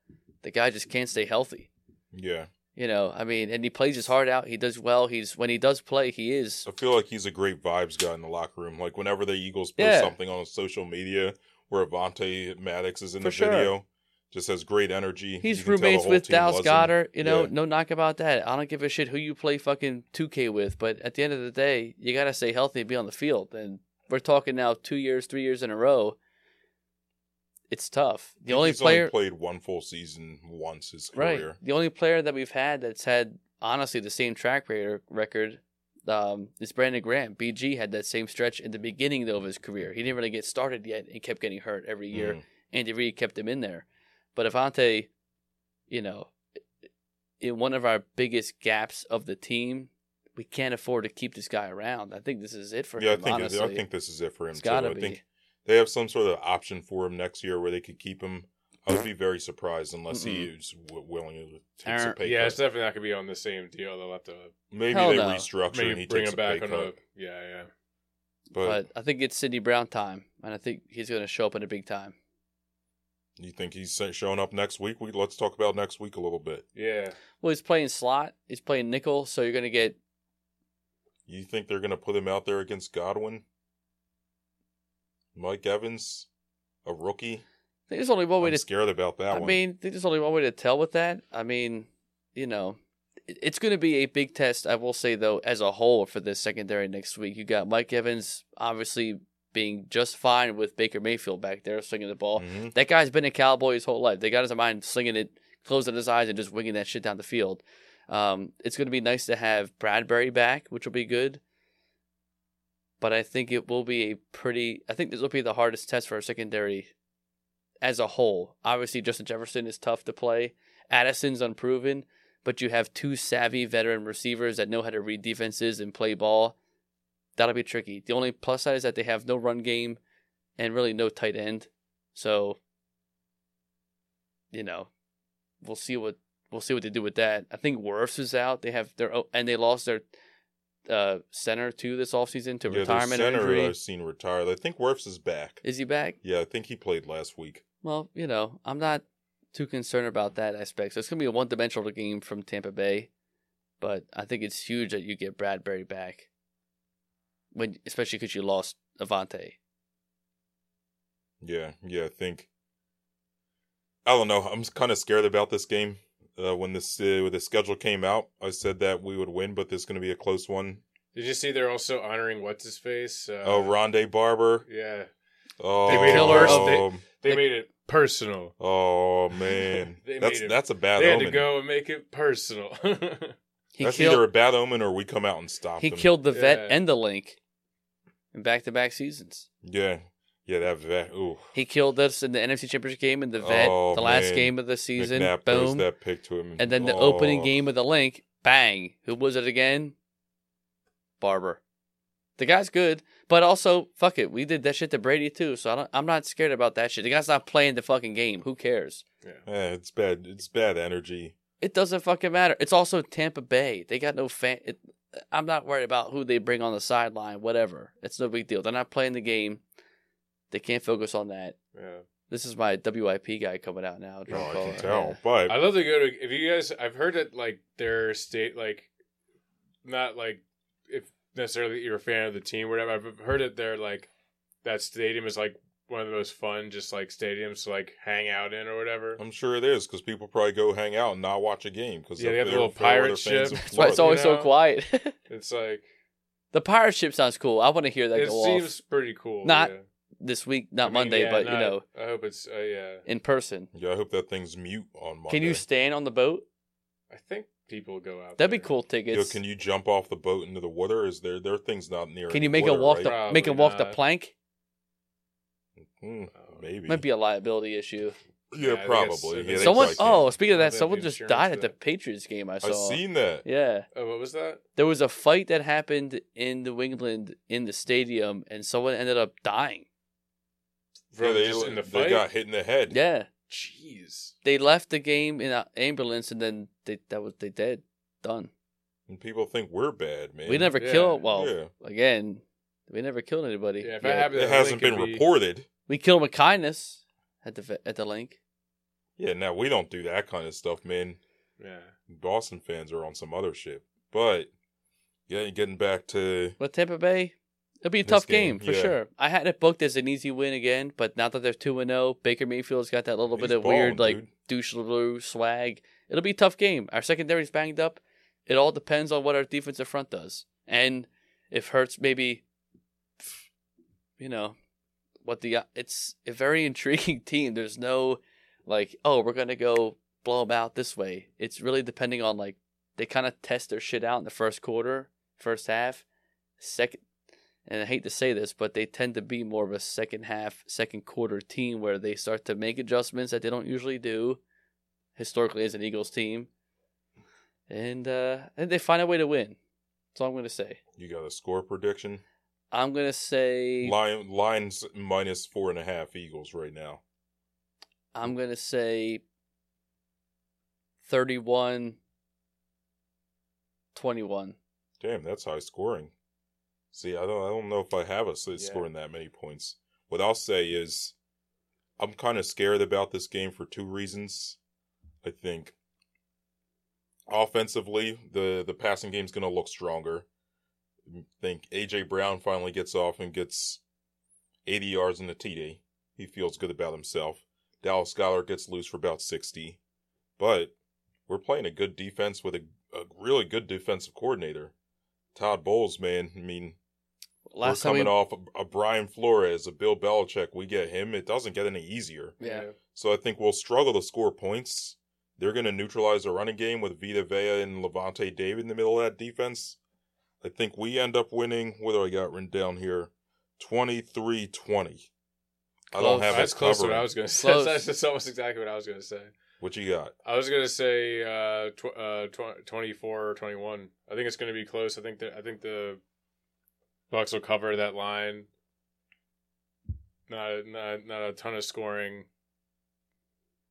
The guy just can't stay healthy. Yeah, You know, I mean, and he plays his heart out. He does well. He's when he does play, he is. I feel like he's a great vibes guy in the locker room. Like whenever the Eagles post Yeah. something on social media where Avonte Maddox is in For the sure. video, just has great energy. He's You can tell the roommates with Dallas. Goedert. You know, Yeah. no knock about that. I don't give a shit who you play fucking 2K with, but at the end of the day, you got to stay healthy and be on the field. And we're talking now two years, three years in a row. It's tough. The only player, played one full season once his right? career. The only player that we've had that's had honestly the same track record um, is Brandon Graham. BG had that same stretch in the beginning though of his career. He didn't really get started yet and kept getting hurt every year. Mhm. Andy Reid kept him in there. But Avonte, you know, in one of our biggest gaps of the team, we can't afford to keep this guy around. I think this is it for him. Yeah, I think honestly, I think this is it for him it's too. gotta I be. think they have some sort of option for him next year where they could keep him. I would be very surprised unless he is w- willing to take Aaron- some pay Yeah, it's definitely not gonna be on the same deal. They'll have to Maybe Hell they no. restructure and he bring takes him a pay on cut. a yeah, yeah. But, but I think it's Sydney Brown time, and I think he's going to show up in a big time. you think he's showing up next week? We let's talk about next week a little bit. Yeah. Well, he's playing slot. He's playing nickel, so you're going to get. You think they're going to put him out there against Godwin? Mike Evans, a rookie. I think there's only one way I'm to scared about that I one. mean, there's only one way to tell with that. I mean, you know, it's going to be a big test. I will say though, as a whole for this secondary next week, you got Mike Evans obviously being just fine with Baker Mayfield back there slinging the ball. Mhm. That guy's been a cowboy his whole life. They got his mind slinging it, closing his eyes, and just winging that shit down the field. Um, it's going to be nice to have Bradbury back, which will be good. But I think it will be a pretty. I think this will be the hardest test for our secondary as a whole. Obviously, Justin Jefferson is tough to play. Addison's unproven, but you have two savvy veteran receivers that know how to read defenses and play ball. That'll be tricky. The only plus side is that they have no run game and really no tight end. So, you know, we'll see what we'll see what they do with that. I think Wirfs is out. They have their and they lost their uh, center too this offseason to yeah, retirement their center injury. I've seen retired. I think Wirfs is back. Is he back? Yeah, I think he played last week. Well, you know, I'm not too concerned about that aspect. So it's gonna be a one-dimensional game from Tampa Bay, but I think it's huge that you get Bradbury back, when especially because you lost Avonte. Yeah, yeah, I think. I don't know. I'm kind of scared about this game. Uh, when this uh, when the schedule came out, I said that we would win, but this is going to be a close one. Did you see they're also honoring what's his face? Uh, Oh, Rondé Barber. Yeah. Oh, They made it Killer worse. of- They, they made it personal. oh man, that's it- that's a bad they had omen. to go and make it personal. He that's killed. either a bad omen or we come out and stop he them. killed the vet Yeah. and the Linc in back-to-back seasons. Yeah, yeah, that vet. Ooh, He killed us in the NFC Championship game in the vet, Oh, the last man. game of the season. McNabb boom. that pick to him, And then the Oh. opening game of the Linc, bang. Who was it again? Barber. The guy's good, but also fuck it. We did that shit to Brady too, so I don't, I'm not scared about that shit. The guy's not playing the fucking game. Who cares? Eh, it's bad. It's bad energy. It doesn't fucking matter. It's also Tampa Bay. They got no fan. It, I'm not worried about who they bring on the sideline. Whatever. It's no big deal. They're not playing the game. They can't focus on that. yeah. This is my WIP guy coming out now. Oh, drunk I can tell. Yeah. But I love to go to if you guys I've heard that like their state like not like if necessarily you're a fan of the team or whatever. I've heard that they're like that stadium is like one of the most fun just like stadiums to like hang out in or whatever. I'm sure it is because people probably go hang out and not watch a game because Yeah, they have the little pirate ship. That's why it's You always so quiet. It's like the pirate ship sounds cool. I want to hear that it go seems off pretty cool. Not yeah. This week, not I mean, Monday, yeah, but you know, I hope it's uh, yeah. in person. Yeah, I hope that thing's mute on Monday. Can you stand on the boat? I think people go out. That'd be there. cool Yo, tickets. can you jump off the boat into the water? Is there there are things not near? Can you any make a water, walk right? the Probably make a walk the plank? Hmm, maybe. Might be a liability issue. yeah, Yeah, probably. it's- Yeah, Someone. Oh, speaking of that, someone just died at the. Patriots game. I saw. I've seen that. Yeah, Oh, what was that? there was a fight that happened in New England in the stadium, and someone ended up dying. Yeah, they, just in the they got hit in the head. Yeah, Jeez. they left the game in an ambulance, and then they that was they dead, done. And people think we're bad, man. We never Yeah. kill. Well, Yeah. again, we never killed anybody. Yeah, if yet. I happened It hasn't been it'd be- reported. we kill them with kindness at the at the Linc. Yeah, now we don't do that kind of stuff, man. Yeah. Boston fans are on some other shit. But yeah, getting back to But Tampa Bay, it'll be a tough game, game, for yeah. sure. I had it booked as an easy win again, but now that they're two and zero, Baker Mayfield's got that little He's bit of balling, weird like douche swag. It'll be a tough game. Our secondary's banged up. It all depends on what our defensive front does, and if Hurts maybe, you know, what the it's a very intriguing team. There's no like, oh, we're gonna go blow them out this way. It's really depending on like they kind of test their shit out in the first quarter, first half, second. And I hate to say this, but they tend to be more of a second half, second quarter team where they start to make adjustments that they don't usually do, historically as an Eagles team, and uh, and they find a way to win. That's all I'm gonna say. you got a score prediction. I'm gonna say Lion Lions minus four and a half Eagles right now. I'm gonna say 31 21. Damn, that's high scoring. See, I don't I don't know if I have us Yeah. scoring that many points. What I'll say is I'm kind of scared about this game for two reasons. I think offensively, the the passing game's going to look stronger. I think AJ Brown finally gets off and gets 80 yards in the TD. He feels good about himself. Dallas Goedert gets loose for about 60. But we're playing a good defense with a, a really good defensive coordinator. Todd Bowles, man. I mean, Last we're time we, coming off a, a Brian Flores, a Bill Belichick. We get him. It doesn't get any easier. yeah. So I think we'll struggle to score points. They're going to neutralize the running game with Vita Vea and Lavonte David in the middle of that defense. I think we end up winning. What do I got written down here? 23 20. I don't have That's it close to what I was going to say. Close. That's, that's almost exactly what I was going to say. What you got? I was going to say uh, tw- uh, tw- 24 or 21. I think it's going to be close. I think that I think the Bucks will cover that line. Not not not a ton of scoring.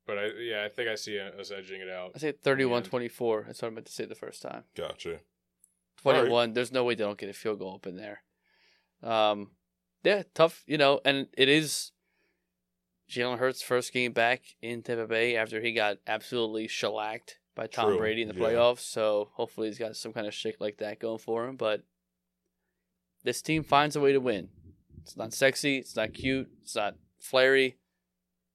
But I yeah, I think I see us edging it out. I say 31 24. That's what I meant to say the first time. Gotcha. 21. There's no way they don't get a field goal up in there. Um, yeah, tough, you know, and it is Jalen Hurts' first game back in Tampa Bay after he got absolutely shellacked by Tom True, Brady in the yeah. playoffs. So hopefully he's got some kind of shit like that going for him. But this team finds a way to win. It's not sexy, it's not cute, it's not flary,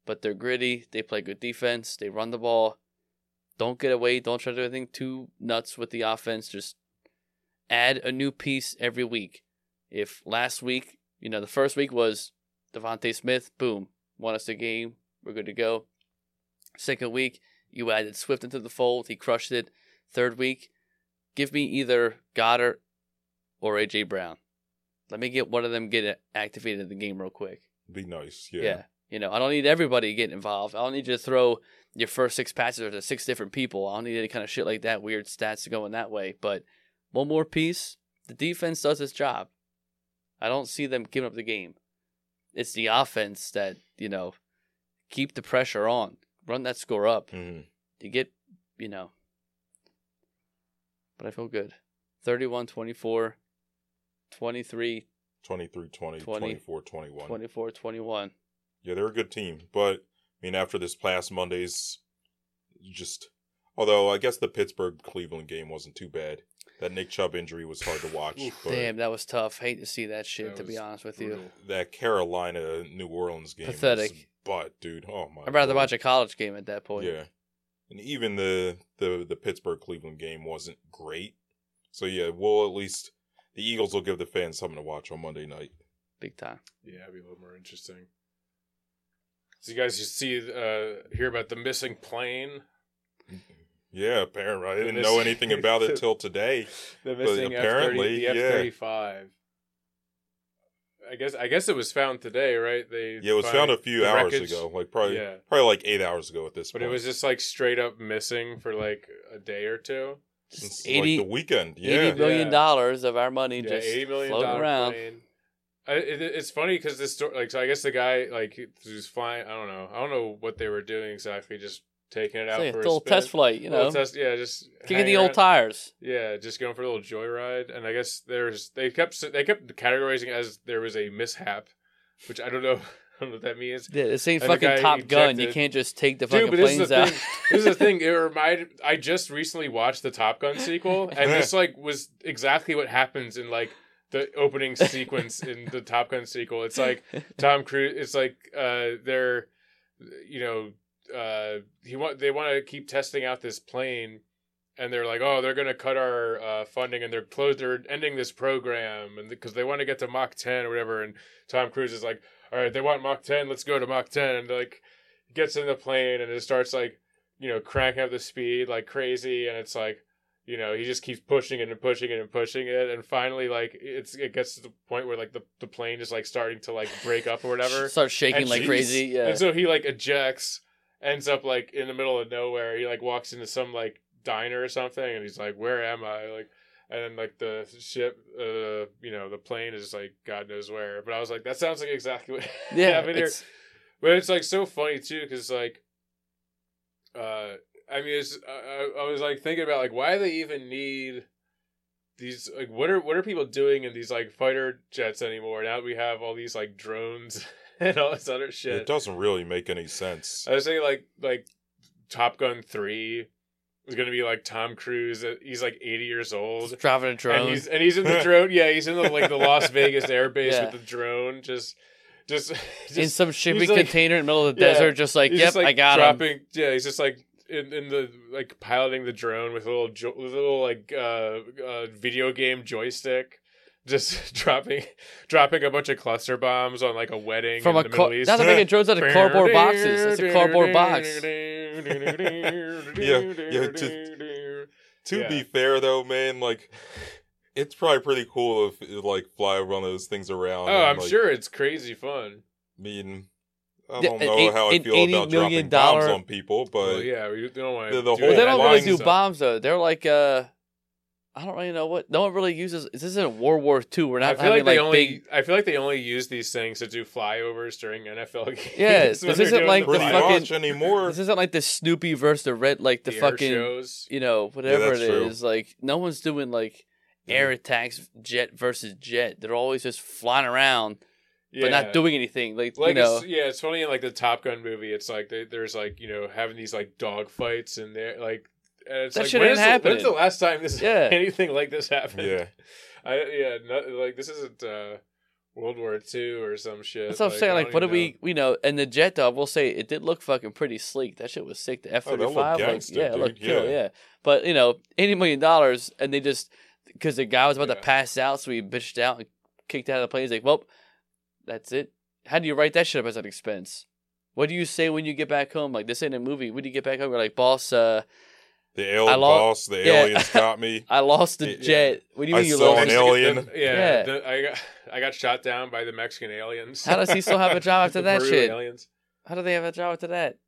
but they're gritty. They play good defense. They run the ball. Don't get away. Don't try to do anything too nuts with the offense. Just add a new piece every week. If last week, you know, the first week was DeVonta Smith, boom, won us the game. We're good to go. Second week, you added Swift into the fold. He crushed it. Third week, give me either Goedert or AJ Brown. Let me get one of them get activated in the game real quick. Be nice. Yeah. Yeah. You know, I don't need everybody getting involved. I don't need you to throw your first six passes to six different people. I don't need any kind of shit like that, weird stats going that way. But one more piece, the defense does its job. I don't see them giving up the game. It's the offense that, you know, keep the pressure on, run that score up. Mhm. You get, you know. But I feel good. 31 24, 23 23 20, 20, 24 21. 24 21. Yeah, they're a good team. But, I mean, after this past Monday's, just. Although, I guess the Pittsburgh Cleveland game wasn't too bad. That Nick Chubb injury was hard to watch. But Damn, that was tough. Hate to see that shit, That to be honest with brutal. you. that Carolina New Orleans game. Pathetic. Was, but, dude, oh my. I'd rather Lord. watch a college game at that point. Yeah. And even the, the, the Pittsburgh Cleveland game wasn't great. So, yeah, we'll at least. The Eagles will give the fans something to watch on Monday night. Big time. Yeah, it'd be a little more interesting. So you guys you see uh hear about the missing plane? Yeah, apparently. I The didn't know anything about it till today. The missing apparently, F-30, the yeah. F thirty five. I guess I guess it was found today, right? They Yeah, it was found a few hours wreckage, ago, like probably Yeah. probably like eight hours ago at this but point. it was just like straight up missing for like a day or two. Since, 80 like the weekend. Yeah, Eighty million Yeah. dollars of our money Yeah, just eighty million floating dollar around. plane. I, it, it's funny because this story, like, so I guess the guy like he was flying. I don't know. I don't know what they were doing exactly. Just taking it out It's like for a a little spin. test flight, you know, test- yeah, just kicking hanging the old around. tires. Yeah, just going for a little joyride, and I guess there's they kept they kept categorizing as there was a mishap, which I don't know, I don't know what that means. Yeah, this ain't And fucking guy Top Gun. You can't just take the Dude, fucking but this is planes the out. thing. This is the thing. It reminded. I just recently watched the Top Gun sequel, and this like was exactly what happens in like the opening sequence in the Top Gun sequel. It's like Tom Cruise. It's like uh, they're, you know, uh, he want they want to keep testing out this plane, and they're like, oh, they're gonna cut our uh, funding, and they're closed. They're ending this program, and because they want to get to Mach ten or whatever. And Tom Cruise is like, all right, they want Mach ten. Let's go to Mach ten, and like gets in the plane, and it starts like, you know, cranking up the speed like crazy, and it's like. You know, he just keeps pushing it and pushing it and pushing it, and finally, like it's it gets to the point where like the, the plane is like starting to like break up or whatever. Starts shaking And like crazy. Yeah. And so he like ejects, ends up like in the middle of nowhere. He like walks into some like diner or something, and he's like, "Where am I?" Like, and then like the ship, uh, you know, the plane is like God knows where. But I was like, that sounds like exactly what yeah. happened here. But it's like so funny too, because like, uh, I mean, it's I, I was like thinking about like why do they even need these like what are what are people doing in these like fighter jets anymore? Now that we have all these like drones and all this other shit. it doesn't really make any sense. I was saying like like Top Gun three is gonna be like Tom Cruise. He's like eighty years old. driving a And drone. he's and he's in the drone. Yeah, he's in the like the Las Vegas Air Base Yeah. with the drone. Just, just, just in some shipping like- container in the middle of the Yeah. desert, just like, yep, just, like, I got him. dropping, Yeah, he's just like in, in the like piloting the drone with a little jo- with a little like uh, uh video game joystick. Just dropping, dropping a bunch of cluster bombs on like a wedding From in a the car- Middle East. not to make drones out of cardboard boxes. That's a cardboard box. Yeah, yeah, To Yeah. be fair though, man, like it's probably pretty cool if it, like fly one of those things around. Oh, and, I'm like, sure it's crazy fun. I mean, I don't know eight- how I an feel $80 about million dropping bombs on people, but Well, yeah, we don't want to. the But whole they don't really do stuff. bombs though. They're like, uh, I don't really know what. No one really uses. This isn't World War II. We're not. I not feel having like they like only. big. I feel like they only use these things to do flyovers during NFL games. Yeah, this isn't like the pretty fly- fucking- much anymore. This isn't like the Snoopy versus the red, like the, the fucking, shows. you know, whatever that's it true. Like no one's doing like air attacks, jet versus jet. They're always just flying around, Yeah. but not doing anything. Like, Like you know, it's, yeah, it's funny in like the Top Gun movie. It's like they, there's like you know having these like dog fights and they're like. And it's That like, shit when ain't is the- When's the last time this Yeah. anything like this happened? yeah, I yeah, no, like this isn't uh, World War II or some shit. that's what I'm saying. Like, what do even we, you know, and the jet though, we'll say it did look fucking pretty sleek. That shit was sick. The F Oh, that thirty looked five, like, gangsta, yeah, it dude. looked kill, Yeah. yeah. But you know, eighty million dollars, and they just because the guy was about Yeah. to pass out, so he bitched out and kicked out of the plane. He's like, well, that's it. How do you write that shit up as an expense? What do you say when you get back home? Like this ain't a movie. When do you get back home? You're like, boss, uh, the I alien lo- boss, the yeah. aliens got me. I lost the Yeah. jet. What do you I mean you saw lost? an the- alien. The- yeah, Yeah. the- I got I got shot down by the Mexican aliens. How does he still have a job after The that Peru shit? Aliens. How do they have a job after that?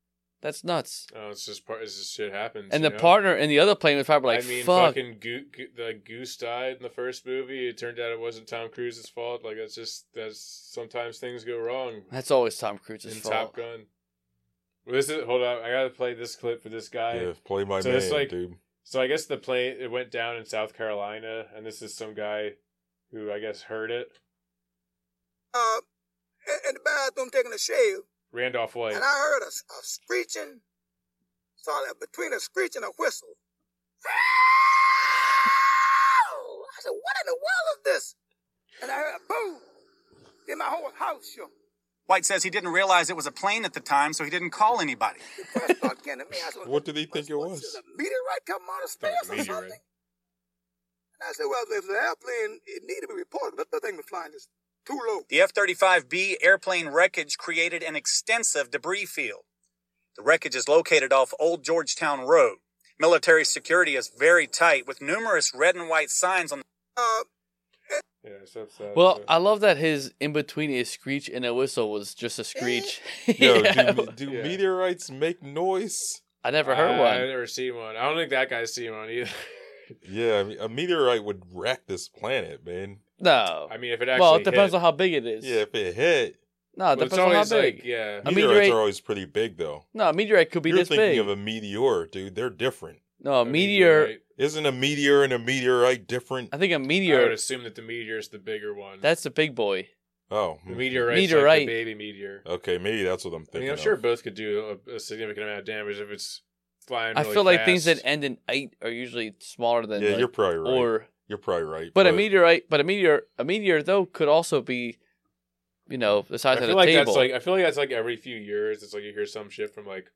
That's nuts. Oh, it's just part. It's just shit happens. And the know? partner in the other plane was probably like, I mean, "Fuck." fucking Goo- Goo- the goose died in the first movie. It turned out it wasn't Tom Cruise's fault. Like that's just that's sometimes things go wrong That's always Tom Cruise's in fault. Top Gun. Well, this is hold on. I gotta play this clip for this guy. Yeah, play my So man, like- dude. So I guess the plane it went down in South Carolina, and this is some guy who I guess heard it. uh, in- in the bathroom taking a shave, Randolph White. and I heard a, a screeching, sorry, between a screech and a whistle. I said, "What in the world is this?" And I heard a boom. Then my whole house shook. White says he didn't realize it was a plane at the time, so he didn't call anybody. The first thought came to me. I said, What did he think it was?" what's A meteorite coming out of space Thought it was or a meteorite. something? And I said, "Well, if it's an airplane, it needed to be reported. But the thing was flying just too low." The F 35B airplane wreckage created an extensive debris field. The wreckage is located off Old Georgetown Road. Military security is very tight with numerous red and white signs on Uh, Yeah, so that's. Well, so- I love that his in between a screech and a whistle was just a screech. Eh. Yo, Yeah. do, do Yeah. meteorites make noise? I never heard I- one. I've never seen one. I don't think that guy's seen one either. Yeah, I mean, a meteorite would wreck this planet, man. No. I mean, if it actually well, it depends hit, on how big it is. Yeah, if it hit, No, it but depends on how big. like yeah. Meteorites meteorite- are always pretty big, though. No, a meteorite could be You're this thinking big. of a meteor, dude. They're different. no, a A meteor. meteorite. Isn't a meteor and a meteorite different? I think a I would assume that the meteor is the bigger one. That's the big boy. Oh, the meteorite. Meteorite. Like the baby meteor. Okay, maybe that's what I'm thinking. I thinking. mean, I'm of. sure both could do a, a significant amount of damage if it's flying. I really feel like things that end in eight are usually smaller than Yeah, like, you're probably right. or you're probably right. but, a meteorite but a meteor a meteor though could also be you know the I size of feel a like table. that's like I feel like that's like every few years. It's like you hear some shit from like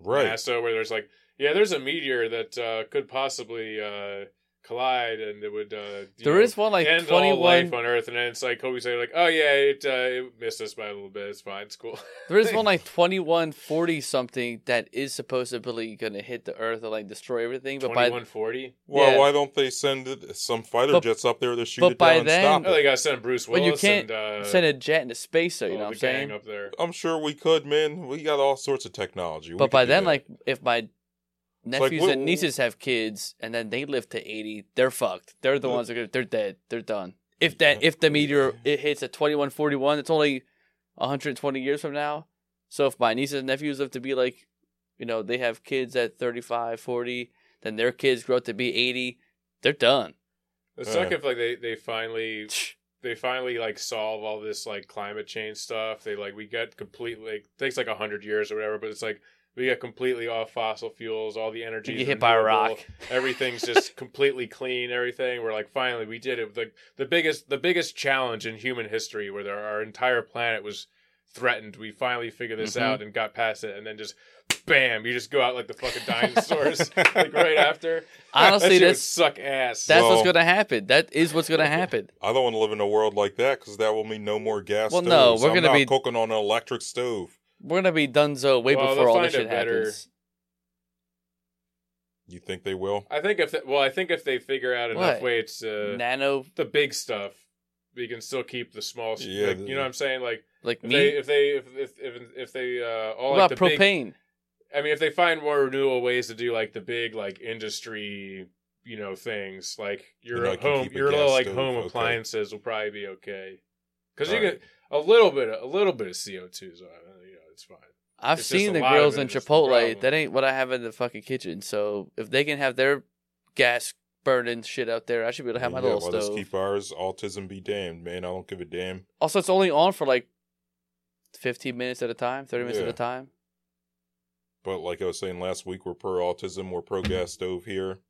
right. NASA where there's like, yeah, there's a meteor that uh, could possibly uh, collide and it would. Uh, There know, is one like end twenty all life on Earth, and then it's like Kobe say like, oh yeah, it uh, it missed us by a little bit. It's fine. It's cool. there is one like twenty one forty something that is supposedly gonna hit the earth and like destroy everything. But Twenty by one forty. Well, Yeah. why don't they send some fighter But- jets up there to shoot but it by down and then- stop Oh, they gotta send Bruce Well, Willis you can't and uh, send a jet into space though, you know what I'm saying? up there. I'm sure we could, man. We got all sorts of technology. But could by then, that. like if my like, nephews what- and nieces have kids and then they live to eighty, they're fucked. They're the ones that are they're dead. They're done. If that if the meteor it hits at twenty one forty one, it's only hundred and twenty years from now. So if my nieces and nephews live to be like, you know, they have kids at 35, 40, then their kids grow up to be eighty, they're done. It's like Yeah. Uh. if like they they finally they finally like solve all this like climate change stuff. They like we get completely like takes like a hundred years or whatever, but it's like we get completely off fossil fuels. All the energy You get hit by a rock. Everything's just completely clean. Everything we're like finally we did it. Like the biggest the biggest challenge in human history, where there, our entire planet was threatened. We finally figured this Mhm. out and got past it, and then just. Bam! You just go out like the fucking dinosaurs, like right after. Honestly, that shit would that's- suck ass. That's Well- what's gonna happen. That is what's gonna happen. I don't want to live in a world like that because that will mean no more gas Well, stoves. no, we're I'm gonna not be- cooking on an electric stove. We're gonna be donezo way Well, before all this shit better- happens. You think they will? I think if they, well, I think if they figure out enough What? ways to Nano the big stuff, we can still keep the small. sh- Yeah, like, the- you know what I'm saying? Like like if me. they if they if if if, if they uh all what like about the big. propane? I mean, if they find more renewable ways to do like the big like industry, you know, things like your You know, home, your little like stove, home okay. appliances will probably be okay. Because you Alright. get a little bit, of, a little bit of CO two, so uh, you know it's fine. I've It's seen the grills in Chipotle. That ain't what I have in the fucking kitchen. So if they can have their gas burning shit out there, I should be able to have my yeah, little well, stove. keep ours. Autism be damned, man. I don't give a damn. Also, it's only on for like fifteen minutes at a time, thirty minutes at a time. But like I was saying last week, we're pro autism. We're pro gas stove here.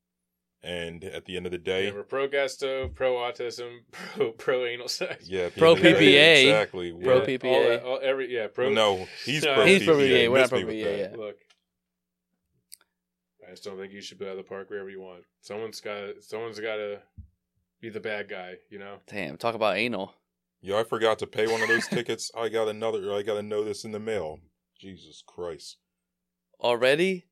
And at the end of the day, Yeah, we're pro gas stove, pro autism, pro pro anal sex. yeah, Pro end day, PPA. exactly. Pro we're- Yeah, PPA. all that- all- every yeah, pro. Well, no, he's No, pro He's PPA. pro PPA, we're not pro PPA, yeah. Look, I just don't think you should be out of the park wherever you want. Someone's got. Someone's got to be the bad guy. You know. Damn, talk about anal. Yo, I forgot to pay one of those tickets. I got another. I got a this in the mail. Jesus Christ. Already?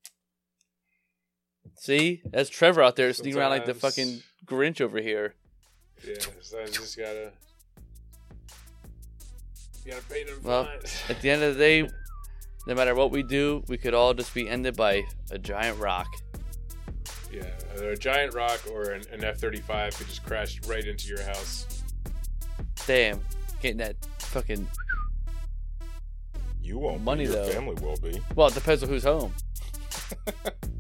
See? That's Trevor out there sneaking around like the fucking Grinch over here. Yeah, so I just gotta. You gotta pay them Well. At the end of the day, no matter what we do, we could all just be ended by a giant rock. Yeah, either a giant rock or an, an F thirty five could just crash right into your house. Damn, getting that fucking. You won't. be, Money, Your though. family will be. Well, it depends on who's home.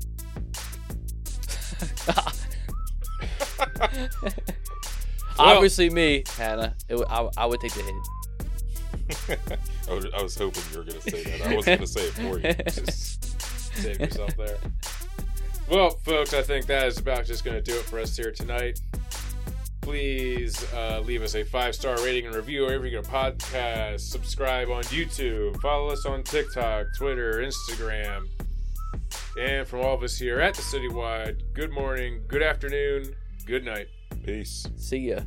Obviously, me, Hannah. It, I, I would take the hit. I, was, I was hoping you were going to say that. I wasn't going to say it for you. Just save yourself there. Well, folks, I think that is about just going to do it for us here tonight. Please uh, leave us a five star rating and review wherever you get a podcast. Subscribe on YouTube. Follow us on TikTok, Twitter, Instagram. And from all of us here at the Citywide, good morning, good afternoon, good night. Peace. See ya.